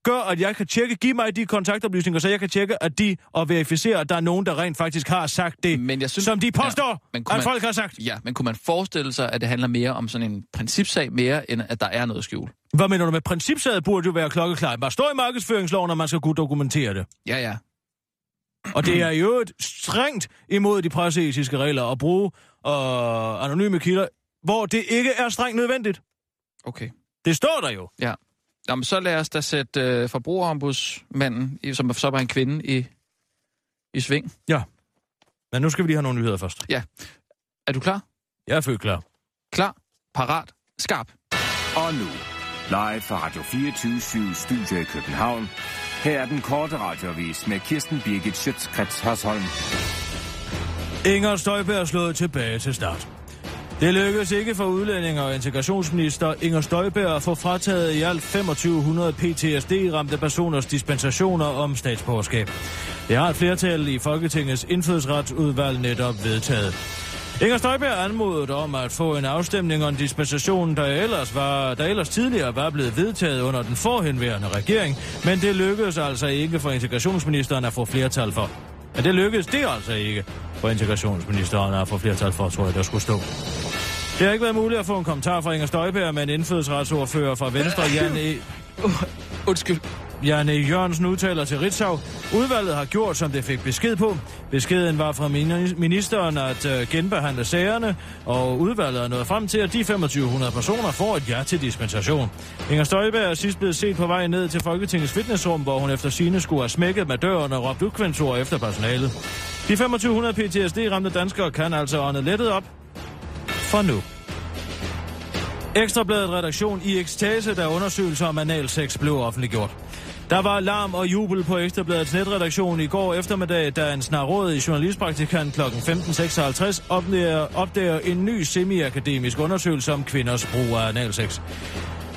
gør, at jeg kan tjekke, give mig de kontaktoplysninger, så jeg kan tjekke, at de og verificere, at der er nogen, der rent faktisk har sagt det, men jeg synes... som de påstår, Ja, men at man- folk har sagt. Ja, men kunne man forestille sig, at det handler mere om sådan en principsag, mere end at der er noget skjul? Hvad mener du med principsaget burde jo være klokkeklart. Bare står i markedsføringsloven, når man skal kunne dokumentere det. Ja, ja. Og det er jo et strengt imod de presseetiske regler at bruge øh, anonyme kilder, hvor det ikke er strengt nødvendigt. Okay. Det står der jo. Ja. Jamen, så lad os da sætte øh, forbrugerombudsmanden, som så var en kvinde, i, i sving. Men nu skal vi lige have nogle nyheder først. Er du klar? Jeg er født klar. Klar, parat, skarp. Og nu, live fra Radio 24 Studio i København. Her er den korte radiovis med Kirsten Birgit Schøtzgrads Hasholm. Inger Støjberg er slået tilbage til start. Det lykkedes ikke for udlænding og integrationsminister Inger Støjberg at få frataget i alt 2500 PTSD-ramte personers dispensationer om statsborgerskab. Det har et flertal i Folketingets indfødsretsudvalg netop vedtaget. Inger Støjberg anmodede om at få en afstemning om dispensationen, der ellers, var, der ellers tidligere var blevet vedtaget under den forhenværende regering, men det lykkedes altså ikke for integrationsministeren at få flertal for. Men det lykkedes det altså ikke for integrationsministeren at få flertal for, tror jeg, der skulle stå. Det har ikke været muligt at få en kommentar fra Inger Støjberg, men indfødsretsordfører fra Venstre, Jan e. Undskyld. Janne Jørgensen udtaler til Ritzau, udvalget har gjort, som det fik besked på. Beskeden var fra mini- ministeren at uh, genbehandle sagerne, og udvalget er nået frem til, at de 2500 personer får et ja til dispensation. Inger Støjberg er sidst blevet set på vej ned til Folketingets fitnessrum, hvor hun efter sine skulle have smækket med døren og råbt ukvendsord efter personalet. De 2500 PTSD-ramte danskere kan altså ånde lettet op for nu. Ekstrabladet redaktion i ekstase, da undersøgelser om analsex blev offentliggjort. Der var larm og jubel på Ekstrabladets netredaktion i går eftermiddag, da en snarrådig journalistpraktikant kl. 15.56 opdager, opdager en ny semi-akademisk undersøgelse om kvinders brug af analsex.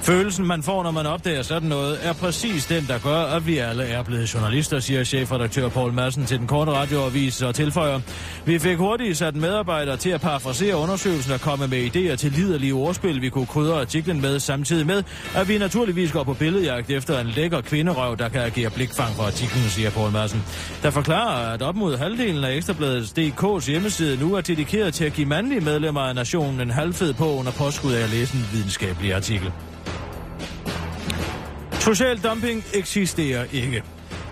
Følelsen, man får, når man opdager sådan noget, er præcis den, der gør, at vi alle er blevet journalister, siger chefredaktør Paul Madsen til den korte radioavis og tilføjer. Vi fik hurtigt sat medarbejdere til at parafrasere undersøgelsen og komme med idéer til liderlige ordspil, vi kunne krydre artiklen med, samtidig med, at vi naturligvis går på billedjagt efter en lækker kvinderøv, der kan agere blikfang for artiklen, siger Paul Madsen. Der forklarer, at op mod halvdelen af Ekstrabladets DK's hjemmeside nu er dedikeret til at give mandlige medlemmer af nationen en halvfed på under påskud af at læse en videnskabelig artikel. Social dumping eksisterer ikke.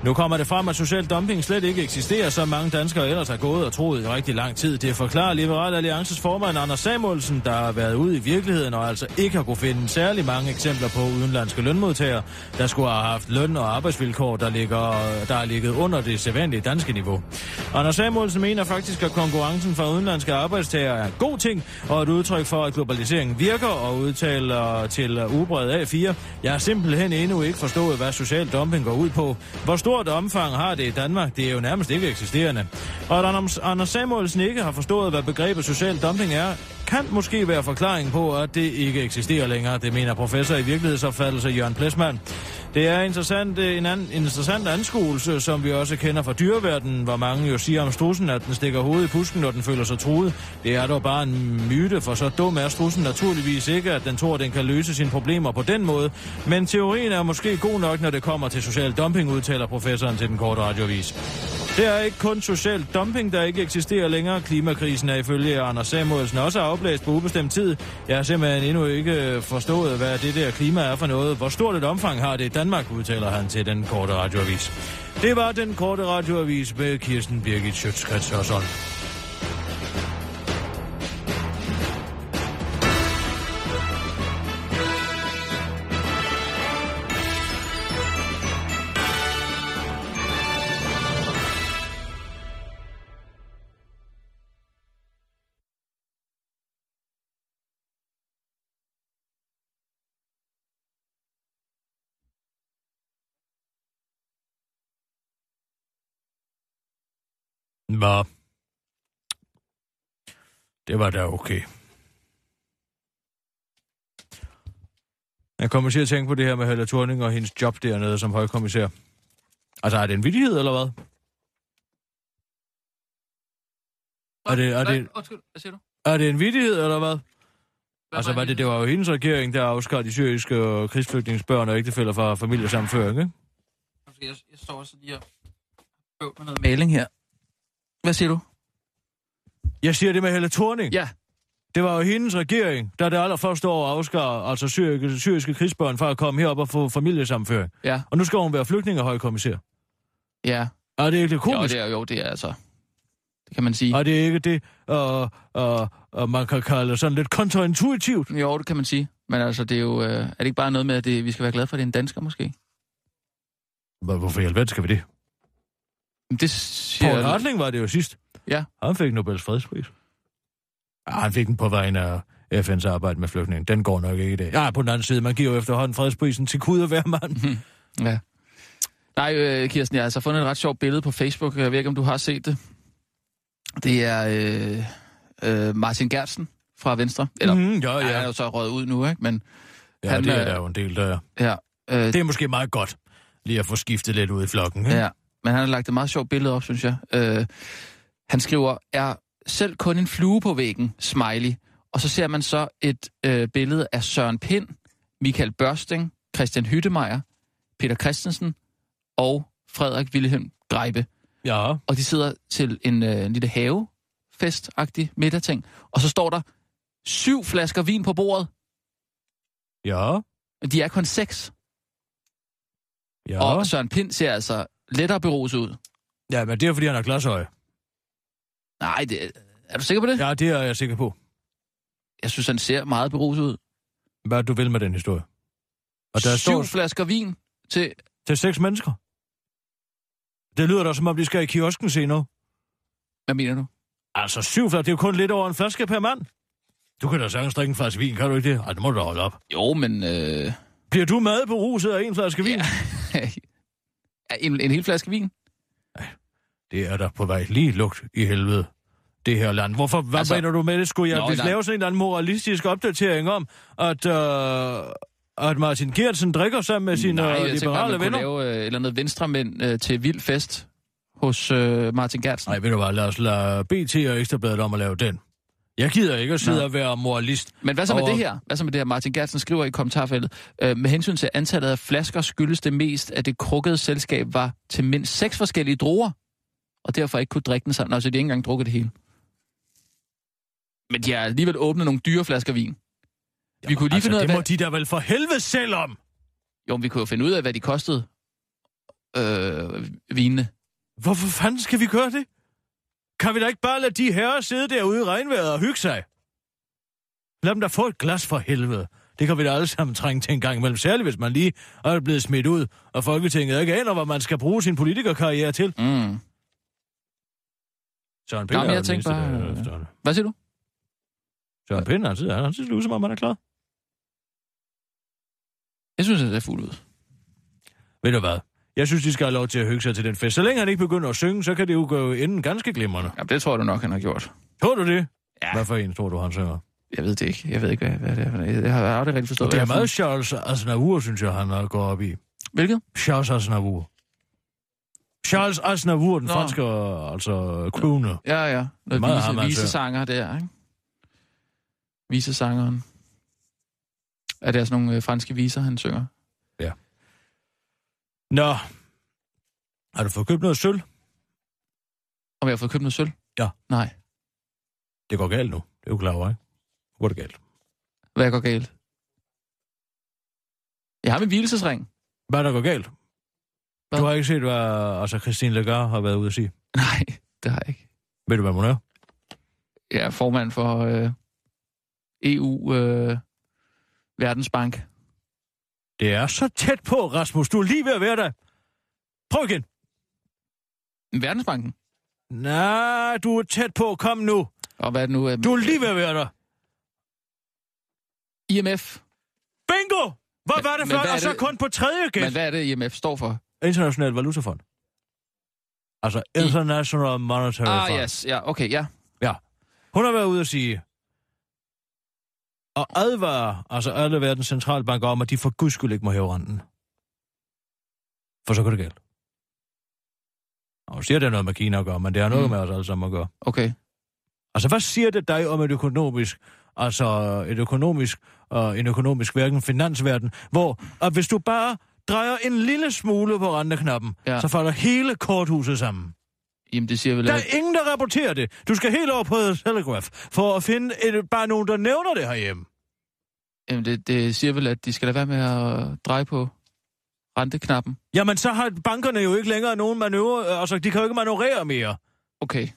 Nu kommer det frem, at social dumping slet ikke eksisterer, som mange danskere ellers har gået og troet i rigtig lang tid. Det forklarer Liberal Alliances formand Anders Samuelsen, der har været ude i virkeligheden og altså ikke har kunne finde særlig mange eksempler på udenlandske lønmodtagere, der skulle have haft løn- og arbejdsvilkår, der, ligger, der er ligget under det sædvanlige danske niveau. Anders Samuelsen mener faktisk, at konkurrencen fra udenlandske arbejdstagere er en god ting, og et udtryk for, at globaliseringen virker, og udtaler til Ubred A4, jeg har simpelthen endnu ikke forstået, hvad social dumping går ud på. Hvor stort omfang har det i Danmark? Det er jo nærmest ikke eksisterende. Og at Anders Samuelsen ikke har forstået, hvad begrebet social dumping er, kan måske være forklaring på, at det ikke eksisterer længere. Det mener professor i virkelighedsopfattelse Jørgen Plesman. Det er interessant, øh, en, an, interessant anskuelse, som vi også kender fra dyreverdenen, hvor mange jo siger om strussen, at den stikker hovedet i pusken, når den føler sig truet. Det er dog bare en myte, for så dum er strussen naturligvis ikke, at den tror, at den kan løse sine problemer på den måde. Men teorien er måske god nok, når det kommer til social dumping, udtaler professoren til den korte radiovis. Det er ikke kun social dumping, der ikke eksisterer længere. Klimakrisen er ifølge Anders Samuelsen også afblæst på ubestemt tid. Jeg har simpelthen endnu ikke forstået, hvad det der klima er for noget. Hvor stort et omfang har det i Danmark, udtaler han til den korte radioavis. Det var den korte radioavis med Kirsten Birgit Schøtzgrads Hørsholm. Nå. Det var da okay. Jeg kommer til at tænke på det her med Helle Thorning og hendes job dernede som højkommissær. Altså, er det en vidighed, eller hvad? Er det, er det, Undskyld, hvad siger du? er det en vidighed, eller hvad? Hvad Altså, var det, det var jo hendes regering, der afskar de syriske og krigsflygtningsbørn og ægtefælder fra familiesamføring, ikke? Jeg, jeg står også lige og med noget maling her. Hvad siger du? Jeg siger det med Helle Thorning. Ja. Det var jo hendes regering, der det allerførste år afskar altså syriske, syriske krigsbørn fra at komme herop og få familiesamføring. Ja. Og nu skal hun være flygtningehøjkommissær. Ja. Er det ikke Jo, komisk? det er, jo, det er altså... Det kan man sige. Er det ikke det, og, og, og man kan kalde sådan lidt kontraintuitivt? Jo, det kan man sige. Men altså, det er jo... Øh, er det ikke bare noget med, at det, vi skal være glade for, at det er en dansker, måske? Hvor- Hvorfor i alverden skal vi det? Det siger... Paul Hartling var det jo sidst. Ja. Han fik Nobels fredspris. Ja, han fik den på vegne af FN's arbejde med flygtninge. Den går nok ikke i dag. Ja, på den anden side, man giver jo efterhånden fredsprisen til Gud og hver mand. Ja. Nej, øh, Kirsten, jeg har altså fundet et ret sjovt billede på Facebook. Jeg ved ikke, om du har set det. Det er øh, øh, Martin Gertsen fra Venstre. Eller, Mhm, mm, ja, ja. han er jo så røget ud nu, ikke? Men Ja, han, det er øh, der jo en del, der er. ja, øh, Det er måske meget godt, lige at få skiftet lidt ud i flokken. Ikke? ja, men han har lagt et meget sjovt billede op, synes jeg. Øh, han skriver, er selv kun en flue på væggen, smiley. Og så ser man så et øh, billede af Søren Pind, Michael Børsting, Christian Hyttemeier, Peter Christensen og Frederik Wilhelm Greibe. Ja, og de sidder til en, øh, en lille havefest-agtig middagting, og så står der syv flasker vin på bordet, ja, de er kun seks. ja. Og Søren Pind ser altså lettere beruset ud. Ja, men det er, fordi han har glasøje. Nej, det, er du sikker på det? Ja. Det er jeg sikker på. Jeg synes, han ser meget beruset ud. Hvad du vil med den historie? Og der Syv står flasker vin til... til seks mennesker. Det lyder da, som om de skal i kiosken senere. Hvad mener du? Altså, syv flasker, det er jo kun lidt over en flaske per mand. Du kan da sagtens drikke en flaske vin, kan du ikke det? Ej, det må du da holde op. Jo, men... Øh, Bliver du mad på ruset af en flaske vin? Ja. en, en hel flaske vin? Det er der på vej lige lugt i helvede. Det her land. Hvorfor, hvad Altså- mener du med det? Skulle jeg Nå, nej. lave sådan en eller anden moralistisk opdatering om, at, øh, at Martin Gertsen drikker sammen med sine Nej, Nej, jeg tænker, liberale man venner? lave øh, et eller andet venstremænd øh, til vild fest hos øh, Martin Gertsen. Nej, ved du hvad, lad os lade BT og Ekstrabladet om at lave den. Jeg gider ikke at sidde Nå. og være moralist. Men hvad så med Og- det her? Hvad så med det her? Martin Gertsen skriver i kommentarfeltet, øh, med hensyn til antallet af flasker skyldes det mest, at det krukkede selskab var til mindst seks forskellige druer, og derfor ikke kunne drikke den sammen. Altså, de har ikke engang drukket det hele. Men de har alligevel åbnet nogle dyre flasker vin. Vi kunne lige altså, finde ud af, det må hvad... de da vel for helvede selv om. Jo, men vi kunne jo finde ud af, hvad de kostede. øh, vinene. Hvorfor fanden skal vi gøre det? Kan vi da ikke bare lade de herrer sidde derude i regnvejret og hygge sig? Lad dem da få et glas for helvede. Det kan vi da alle sammen trænge til en gang imellem, særligt hvis man lige er blevet smidt ud, og Folketinget ikke aner, hvad man skal bruge sin politikerkarriere til. Mm. Søren Pind men er jeg tænkte bare- der- efterhånden. Hvad siger du? Søren Pind, han sidder, han sidder ud, som om han er klar. Jeg synes, det er fuldt ud. Ved du hvad? Jeg synes, de skal have lov til at hygge sig til den fest. Så længe han ikke begynder at synge, så kan det jo gå inden ganske glimrende. Ja, det tror du nok, han har gjort. Tror du det? Ja. Hvad for en tror du, han synger? Jeg ved det ikke. Jeg ved ikke, hvad, hvad det er. Jeg, har aldrig rigtig forstået, Det er hvad meget Charles Aznavour, synes jeg, han har gået op i. Hvilket? Charles Aznavour. Charles Aznavour, den Nå. franske, altså crooner. Ja, ja. Noget Meget ham, vise, altså. visesanger der, ikke? Visesangeren. Er det sådan nogle øh, franske viser, han synger? Nå. Har du fået købt noget sølv? Om jeg har fået købt noget sølv? Ja. Nej. Det går galt nu. Det er jo klar over, ikke? Nu går det galt. Hvad går galt? Jeg har min hvilesesring. Hvad er der går galt? Hvad? Du har ikke set, hvad altså Christine Lagarde har været ude at sige. Nej, det har jeg ikke. Ved du, hvad hun er? Jeg er formand for øh, EU øh, Verdensbank. Det er så tæt på, Rasmus. Du er lige ved at være der. Prøv igen. Verdensbanken? Nej, du er tæt på. Kom nu. Og hvad er det nu? Øh, Du er lige ved at være der. IMF. Bingo! Hvad Men- var det men er Og så det- kun på tredje Men gæst. hvad er det, IMF står for? International Valutafond. Altså International Monetary Ah, Fund. yes. Ja, okay, ja. Hun har været ude at sige, og advare altså alle verdens centralbanker om, at de for guds skyld ikke må hæve renten. For så går det galt. Og siger, det noget med Kina at gøre, men det har noget Mm. med os alle sammen at gøre. Okay. Altså, hvad siger det dig om et økonomisk, altså et økonomisk, og en økonomisk hverken finansverden, hvor at hvis du bare drejer en lille smule på renteknappen, ja. så falder hele korthuset sammen. Jamen, det siger vel... Der at- er ingen, der rapporterer det. Du skal helt over på Telegraph for at finde et, bare nogen, der nævner det herhjemme. Jamen, det, det siger vel, at de skal lade være med at dreje på renteknappen. Jamen, så har bankerne jo ikke længere nogen manøvre, altså de kan jo ikke manøvrere mere. Okay.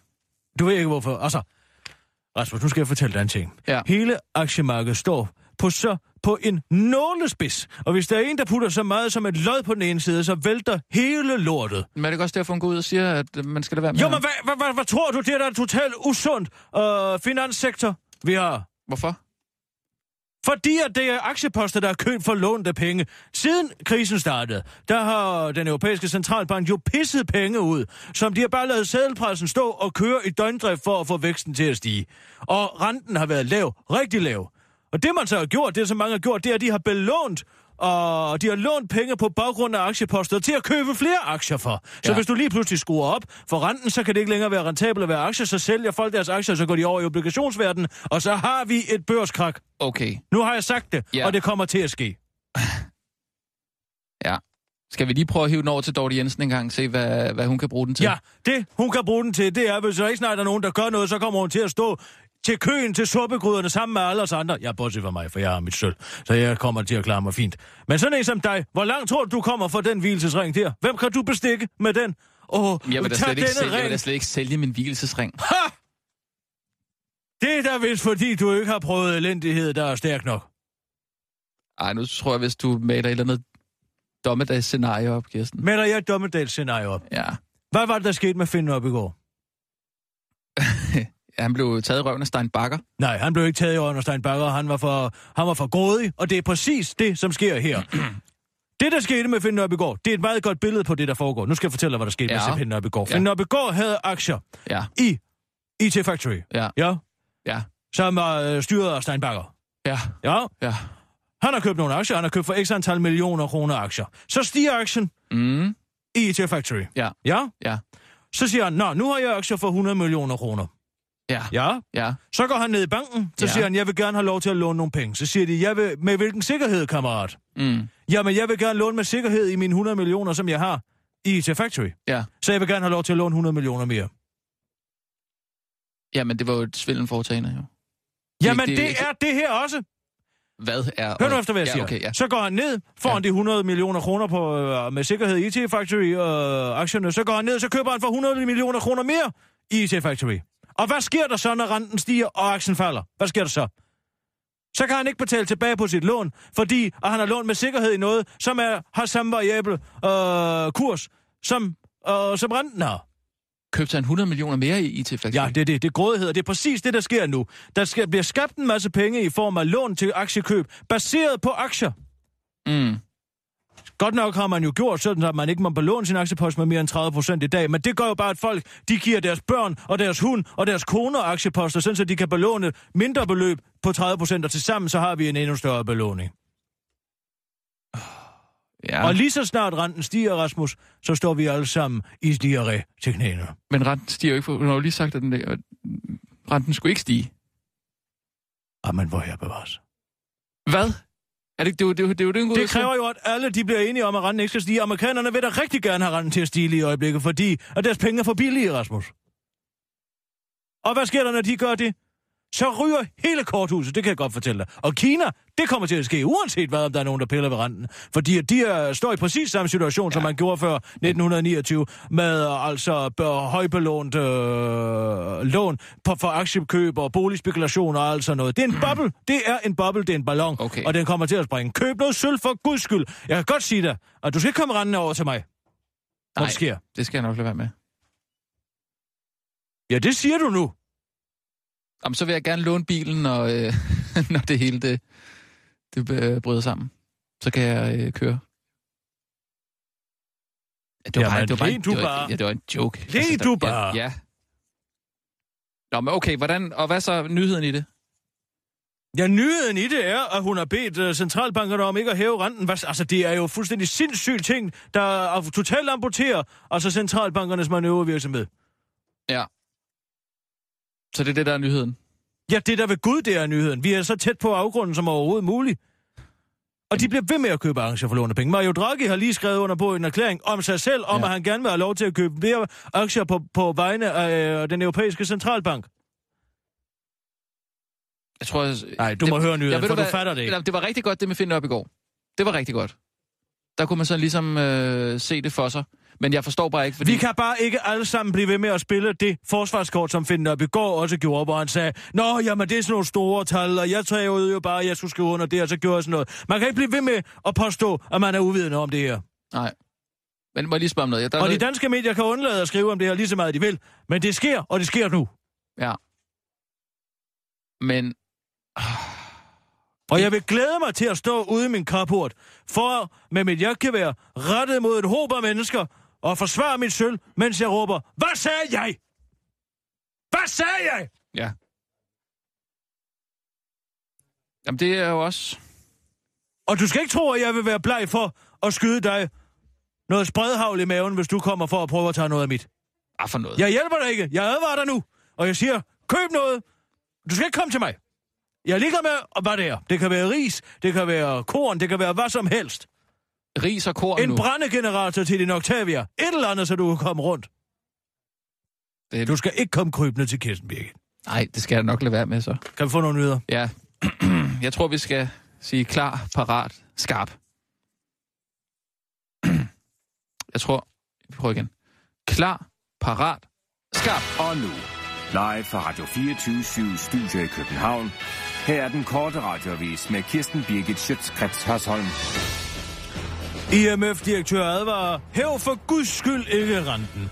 Du ved ikke hvorfor. Altså, Rasmus, nu skal jeg fortælle dig en ting. Ja. Hele aktiemarkedet står på så på en nålespids. Og hvis der er en, der putter så meget som et lod på den ene side, så vælter hele lortet. Men er det ikke også derfor, hun går ud og siger, at øh, man skal lade være med Jo, men hvad, hvad, hvad, hvad tror du, det er der er totalt usundt øh, finanssektor, vi har? Hvorfor? Fordi at det er aktieposter, der er købt for lånte penge. Siden krisen startede, der har den europæiske centralbank jo pisset penge ud, som de har bare lavet sædelpressen stå og køre i døgndrift for at få væksten til at stige. Og renten har været lav, rigtig lav. Og det man så har gjort, det som mange har gjort, det er, at de har belånt og de har lånt penge på baggrund af aktieposter til at købe flere aktier for. Så Ja. hvis du lige pludselig skruer op for renten, så kan det ikke længere være rentabelt at være aktier, så sælger folk deres aktier, så går de over i obligationsverdenen, og så har vi et børskrak. Okay. Nu har jeg sagt det, Ja. ja. og det kommer til at ske. Ja. Skal vi lige prøve at hive den over til Dorte Jensen en gang, se hvad, hvad hun kan bruge den til? Ja, det hun kan bruge den til, det er, hvis der ikke snart er nogen, der gør noget, så kommer hun til at stå til køen til suppegryderne sammen med alle os andre. Jeg bortset fra mig, for jeg har mit sølv, så jeg kommer til at klare mig fint. Men sådan en som dig, hvor langt tror du, du kommer for den hvilesesring der? Hvem kan du bestikke med den? Åh, Jeg vil, da slet ikke sælge, jeg vil da slet ikke sælge min hvilesesring. Ha! Det er da vist, fordi du ikke har prøvet elendighed, der er stærk nok. Ej, nu tror jeg, hvis du maler et eller andet dommedagsscenarie op, Kirsten. Men jeg et dommedagsscenarie op. Ja. Hvad var det, der skete med Finn op i går? Han blev taget i røven af Stein Bakker. Nej, han blev ikke taget i øjne af Stein Bakker. Han var for, han var for grådig, og det er præcis det, som sker her. det, der skete med Finn går, det er et meget godt billede på det, der foregår. Nu skal jeg fortælle dig, hvad der skete Ja. med Finn går. Ja. Finn går havde aktier Ja. i IT Factory, Ja. ja, Ja. som var øh, styret af Stein Bakker. Ja. Ja, Ja. han har købt nogle aktier, han har købt for x antal millioner kroner aktier. Så stiger aktien Mm. i IT Factory. Ja. Ja, Ja. så siger han, nå, nu har jeg aktier for 100 millioner kroner. Ja. Ja, Ja. Så går han ned i banken, så Ja. siger han, jeg vil gerne have lov til at låne nogle penge. Så siger de, jeg vil, med hvilken sikkerhed, kammerat? Mm. Jamen, jeg vil gerne låne med sikkerhed i mine 100 millioner, som jeg har i IT Factory. Ja. Så jeg vil gerne have lov til at låne 100 millioner mere. Ja, men det var jo et svindelforetagende, jo. Jamen, det- det, det er det her også. hvad er... Hør nu efter, hvad jeg ja, siger. Okay, ja. Så går han ned, får Ja. han de 100 millioner kroner på, øh, med sikkerhed i IT Factory og øh, aktierne. Så går han ned, så køber han for 100 millioner kroner mere i IT Factory. Og hvad sker der så, når renten stiger og aktien falder? Hvad sker der så? Så kan han ikke betale tilbage på sit lån, fordi at han har lånt med sikkerhed i noget, som er, har samme variabel øh, kurs, som, øh, som renten har. Købte han 100 millioner mere i IT Factory? Ja, det er det. Det er grådighed, og det er præcis det, der sker nu. Der skal, bliver skabt en masse penge i form af lån til aktiekøb, baseret på aktier. Mm. Godt nok har man jo gjort sådan, at man ikke må belåne sin aktiepost med mere end 30 procent i dag, men det gør jo bare, at folk de giver deres børn og deres hund og deres koner aktieposter, sådan så de kan belåne mindre beløb på 30 procent, og til sammen så har vi en endnu større belåning. Ja. Og lige så snart renten stiger, Rasmus, så står vi alle sammen i diarré til knæene. men renten stiger jo ikke. For, du har jo lige sagt, at den der, renten skulle ikke stige. Jamen, hvor her bevares. Hvad? Er det, det, det, det, den Det kræver jo, at alle de bliver enige om, at renten ikke skal stige. Amerikanerne vil da rigtig gerne have renten til at stige lige i øjeblikket, fordi at deres penge er for billige, Rasmus. Og hvad sker der, når de gør det? Så ryger hele korthuset, det kan jeg godt fortælle dig. Og Kina, det kommer til at ske, uanset hvad, om der er nogen, der piller ved renten. Fordi de er, står i præcis samme situation, ja. som man gjorde før 1929, med altså højbelånt øh, lån på, for aktiekøb og boligspekulation og alt sådan noget. Det er en boble. Det er en boble, det er en ballon. Okay. Og den kommer til at springe. Køb noget sølv for guds skyld. Jeg kan godt sige dig, at du skal ikke komme rendende over til mig, Nej. det sker. Det skal jeg nok lade være med. Ja, det siger du nu. Jamen, så vil jeg gerne låne bilen, når, øh, når det hele det, det øh, bryder sammen. Så kan jeg øh, køre. Ja, det var, Jamen, bare, det var bare, en- du det var, bare. Ja, det var en joke. Le der- du bare. Ja, ja. Nå, men okay, hvordan, og hvad så nyheden i det? Ja, nyheden i det er, at hun har bedt uh, centralbankerne om ikke at hæve renten. Hvad, altså, det er jo fuldstændig sindssygt ting, der er totalt amputerer altså centralbankernes manøvrevirksomhed. Ja. Så det er det, der er nyheden. Ja, det der ved Gud, det er nyheden. Vi er så tæt på afgrunden som overhovedet muligt. Og de bliver ved med at købe aktier for lånepenge. Mario Draghi har lige skrevet under på en erklæring om sig selv, om Ja. at han gerne vil have lov til at købe flere aktier på, på vegne af øh, den europæiske centralbank. Jeg tror, jeg, Nej, du det, må høre nyheden, ved for du hvad? fatter det ikke. Det var rigtig godt, det med Finn op i går. Det var rigtig godt. Der kunne man så ligesom øh, se det for sig. Men jeg forstår bare ikke, fordi... Vi kan bare ikke alle sammen blive ved med at spille det forsvarskort, som Finn op går også gjorde, hvor han sagde, Nå, jamen det er sådan nogle store tal, og jeg tager jo bare, at jeg skulle skrive under det, og så gjorde jeg sådan noget. Man kan ikke blive ved med at påstå, at man er uvidende om det her. Nej. Men må jeg lige spørge om noget? Jeg, der er Og de danske medier kan undlade at skrive om det her lige så meget, de vil. Men det sker, og det sker nu. Ja. Men... Og jeg vil glæde mig til at stå ude i min carport, for med mit jagtgevær rettet mod et håb af mennesker, og forsvare mit sølv, mens jeg råber, Hvad sagde jeg? Hvad sagde jeg? Ja. Jamen, det er jo også... Og du skal ikke tro, at jeg vil være bleg for at skyde dig noget spredhavl i maven, hvis du kommer for at prøve at tage noget af mit. Ah, for noget. Jeg hjælper dig ikke. Jeg advarer dig nu. Og jeg siger, køb noget. Du skal ikke komme til mig. Jeg ligger med, hvad det er. Det kan være ris, det kan være korn, det kan være hvad som helst. Ris og korn En nu. brændegenerator til din Octavia. Et eller andet, så du kan komme rundt. Det, Du skal ikke komme krybende til Kirsten Birgit. nej, det skal jeg nok lade være med, så. Kan vi få nogle nyheder? Ja. jeg tror, vi skal sige klar, parat, skarp. jeg tror... Vi prøver igen. Klar, parat, skarp. Og nu, live fra Radio 24 Studio i København. Her er den korte radiovis med Kirsten Birgit Schøtzgrads Hasholm. IMF-direktør advarer, hæv for guds skyld ikke renten.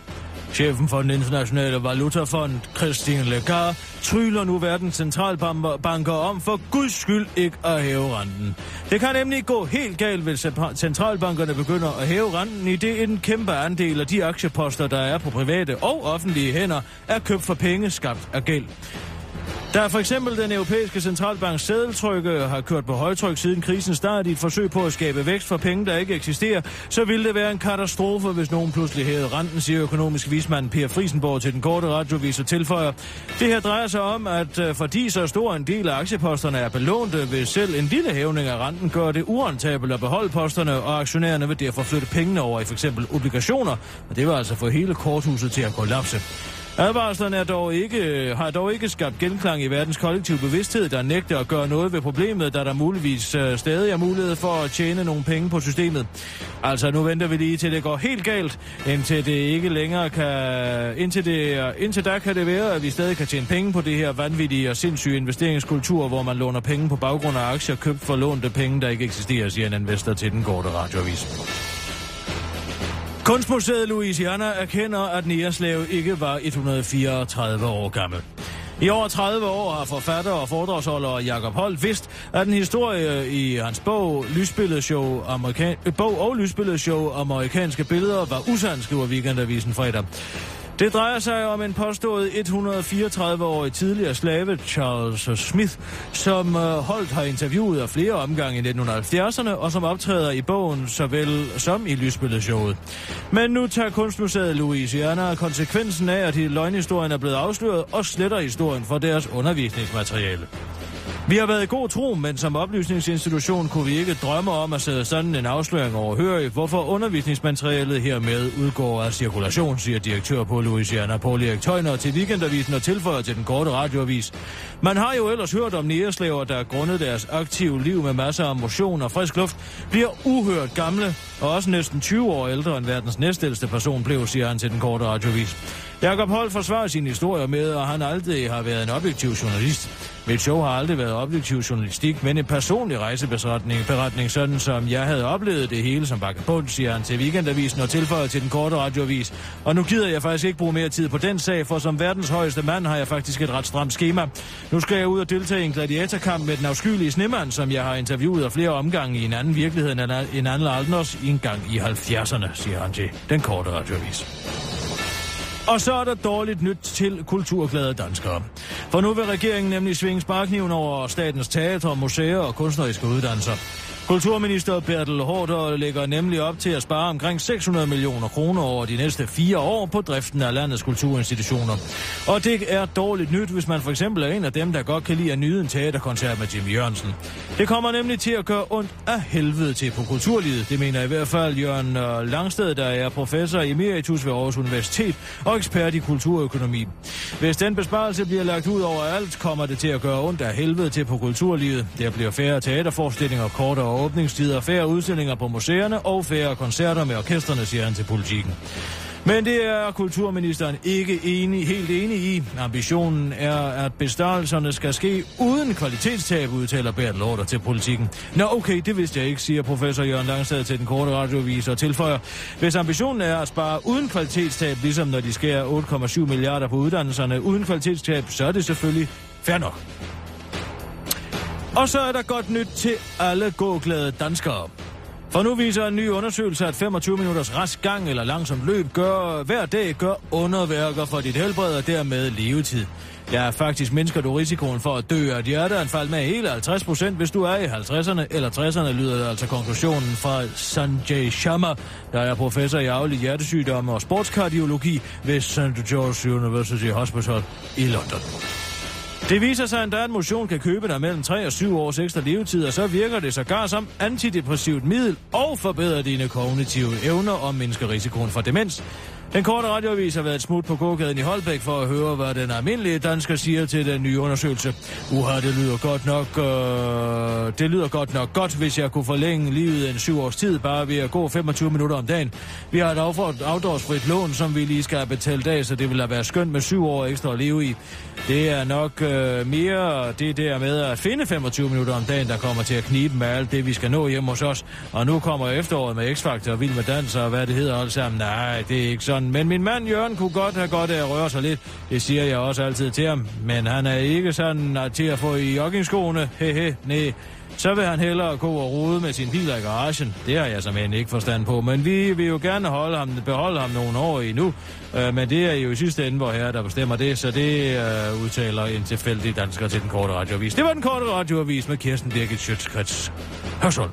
Chefen for den internationale valutafond, Christine Lagarde, tryller nu verdens centralbanker om for guds skyld ikke at hæve renten. Det kan nemlig gå helt galt, hvis centralbankerne begynder at hæve renten, i det en kæmpe andel af de aktieposter, der er på private og offentlige hænder, er købt for penge skabt af gæld. Da for eksempel den europæiske centralbanks sædeltrykke har kørt på højtryk siden krisen startede i et forsøg på at skabe vækst for penge, der ikke eksisterer, så ville det være en katastrofe, hvis nogen pludselig hævede renten, siger økonomisk vismand Per Frisenborg til den korte radiovis og tilføjer. Det her drejer sig om, at øh, fordi så stor en del af aktieposterne er belånte, vil selv en lille hævning af renten gøre det urentabelt at beholde posterne, og aktionærerne vil derfor flytte pengene over i for eksempel obligationer, og det vil altså få hele korthuset til at kollapse. Advarslerne er dog ikke, har dog ikke skabt genklang i verdens kollektive bevidsthed, der nægter at gøre noget ved problemet, da der muligvis øh, stadig er mulighed for at tjene nogle penge på systemet. Altså, nu venter vi lige til det går helt galt, indtil det ikke længere kan... Indtil, det, indtil der kan det være, at vi stadig kan tjene penge på det her vanvittige og sindssyge investeringskultur, hvor man låner penge på baggrund af aktier købt for lånte penge, der ikke eksisterer, siger en investor til den korte radioavis. Kunstmuseet Louisiana erkender, at Nierslev ikke var 134 år gammel. I over 30 år har forfatter og foredragsholder Jakob Holt vidst, at en historie i hans bog, Lysbilledshow, Amerika- bog og Lysbilledshow Amerikanske Billeder var usand, skriver Weekendavisen fredag. Det drejer sig om en påstået 134-årig tidligere slave, Charles Smith, som øh, holdt Holt har interviewet af flere omgange i 1970'erne, og som optræder i bogen såvel som i lysbilledsshowet. Men nu tager Kunstmuseet Louisiana konsekvensen af, at løgnhistorien er blevet afsløret, og sletter historien for deres undervisningsmateriale. Vi har været i god tro, men som oplysningsinstitution kunne vi ikke drømme om at sætte sådan en afsløring overhørig, hvorfor undervisningsmaterialet hermed udgår af cirkulation, siger direktør på Louisiana Paul Erik Tøjner til Weekendavisen og tilføjer til den korte radioavis. Man har jo ellers hørt om næreslaver, der grundet deres aktive liv med masser af motion og frisk luft, bliver uhørt gamle og også næsten 20 år ældre end verdens næstældste person blev, siger han til den korte radioavis. Jakob Holt forsvarer sin historie med, at han aldrig har været en objektiv journalist. Mit show har aldrig været objektiv journalistik, men en personlig rejseberetning, beretning, sådan som jeg havde oplevet det hele som vagabond, siger han til Weekendavisen og tilføjer til den korte radioavis. Og nu gider jeg faktisk ikke bruge mere tid på den sag, for som verdens højeste mand har jeg faktisk et ret stramt schema. Nu skal jeg ud og deltage i en gladiatorkamp med den afskyelige snemand, som jeg har interviewet af flere omgange i en anden virkelighed end en anden Aldners i en gang i 70'erne, siger han til den korte radioavis. Og så er der dårligt nyt til kulturglade danskere. For nu vil regeringen nemlig svinge sparkniven over statens teatre, museer og kunstneriske uddannelser. Kulturminister Bertel Hårder lægger nemlig op til at spare omkring 600 millioner kroner over de næste fire år på driften af landets kulturinstitutioner. Og det er dårligt nyt, hvis man for eksempel er en af dem, der godt kan lide at nyde en teaterkoncert med Jim Jørgensen. Det kommer nemlig til at gøre ondt af helvede til på kulturlivet. Det mener i hvert fald Jørgen øh, Langsted, der er professor emeritus ved Aarhus Universitet og ekspert i kulturøkonomi. Hvis den besparelse bliver lagt ud over alt, kommer det til at gøre ondt af helvede til på kulturlivet. Der bliver færre teaterforestillinger, kortere åbningstider, færre udstillinger på museerne og færre koncerter med orkesterne, siger han til politikken. Men det er kulturministeren ikke enig, helt enig i. Ambitionen er, at bestørrelserne skal ske uden kvalitetstab, udtaler Bert Lorter til politikken. Nå okay, det vidste jeg ikke, siger professor Jørgen Langstad til den korte radiovis og tilføjer. Hvis ambitionen er at spare uden kvalitetstab, ligesom når de skærer 8,7 milliarder på uddannelserne uden kvalitetstab, så er det selvfølgelig fair nok. Og så er der godt nyt til alle gåglade danskere. For nu viser en ny undersøgelse, at 25 minutters rask gang eller langsomt løb gør, hver dag gør underværker for dit helbred og dermed levetid. Ja, faktisk mindsker du risikoen for at dø af et hjerteanfald med hele 50 procent, hvis du er i 50'erne eller 60'erne, lyder det altså konklusionen fra Sanjay Sharma, der er professor i aflig hjertesygdomme og sportskardiologi ved St. George's University Hospital i London. Det viser sig endda, at motion kan købe dig mellem 3 og 7 års ekstra levetid, og så virker det sågar som antidepressivt middel og forbedrer dine kognitive evner og mindsker risikoen for demens. Den korte radioavis har været et smut på gågaden i Holbæk for at høre, hvad den almindelige dansker siger til den nye undersøgelse. Uha, det lyder godt nok, øh, det lyder godt nok godt, hvis jeg kunne forlænge livet en syv års tid, bare ved at gå 25 minutter om dagen. Vi har et afdragsfrit lån, som vi lige skal betale dag, så det vil da være skønt med syv år ekstra at leve i. Det er nok øh, mere det der med at finde 25 minutter om dagen, der kommer til at knibe med alt det, vi skal nå hjemme hos os. Og nu kommer efteråret med X-Factor og Vild med Dans og hvad det hedder alt sammen. Nej, det er ikke sådan. Men min mand Jørgen kunne godt have godt af at røre sig lidt. Det siger jeg også altid til ham. Men han er ikke sådan til at få i joggingskoene. Hehe, nej. Så vil han hellere gå og rode med sin bil i garagen. Det har jeg som end ikke forstand på. Men vi vil jo gerne holde ham, beholde ham nogle år endnu. Øh, men det er jo i sidste ende, hvor her der bestemmer det. Så det øh, udtaler en tilfældig dansker til den korte radioavis. Det var den korte radioavis med Kirsten Birgit Schøtzgrads. Hørsholm.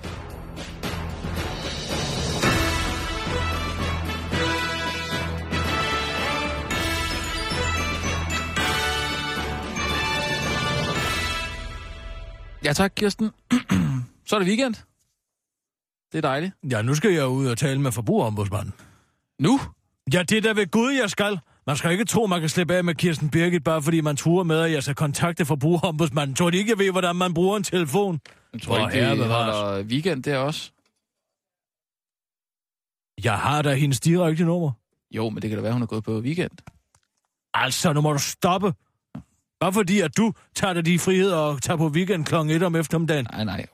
Ja tak, Kirsten. Så er det weekend. Det er dejligt. Ja, nu skal jeg ud og tale med forbrugerombudsmanden. Nu? Ja, det er da ved Gud, jeg skal. Man skal ikke tro, man kan slippe af med Kirsten Birgit, bare fordi man truer med, at jeg skal kontakte forbrugerombudsmanden. Tror de ikke, jeg ved, hvordan man bruger en telefon? Jeg tror ikke, herre de holder weekend der også. Jeg har da hendes direkte nummer. Jo, men det kan da være, hun er gået på weekend. Altså, nu må du stoppe. Bare fordi, at du tager dig de friheder og tager på weekend kl. 1 om eftermiddagen. Nej, nej.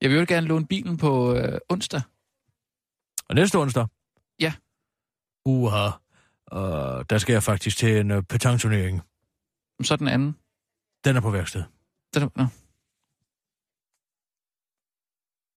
Jeg vil jo gerne låne bilen på øh, onsdag. Og næste onsdag? Ja. Uha. Uh, der skal jeg faktisk til en uh, petangturnering. Så den anden. Den er på værksted. Den, er- nå.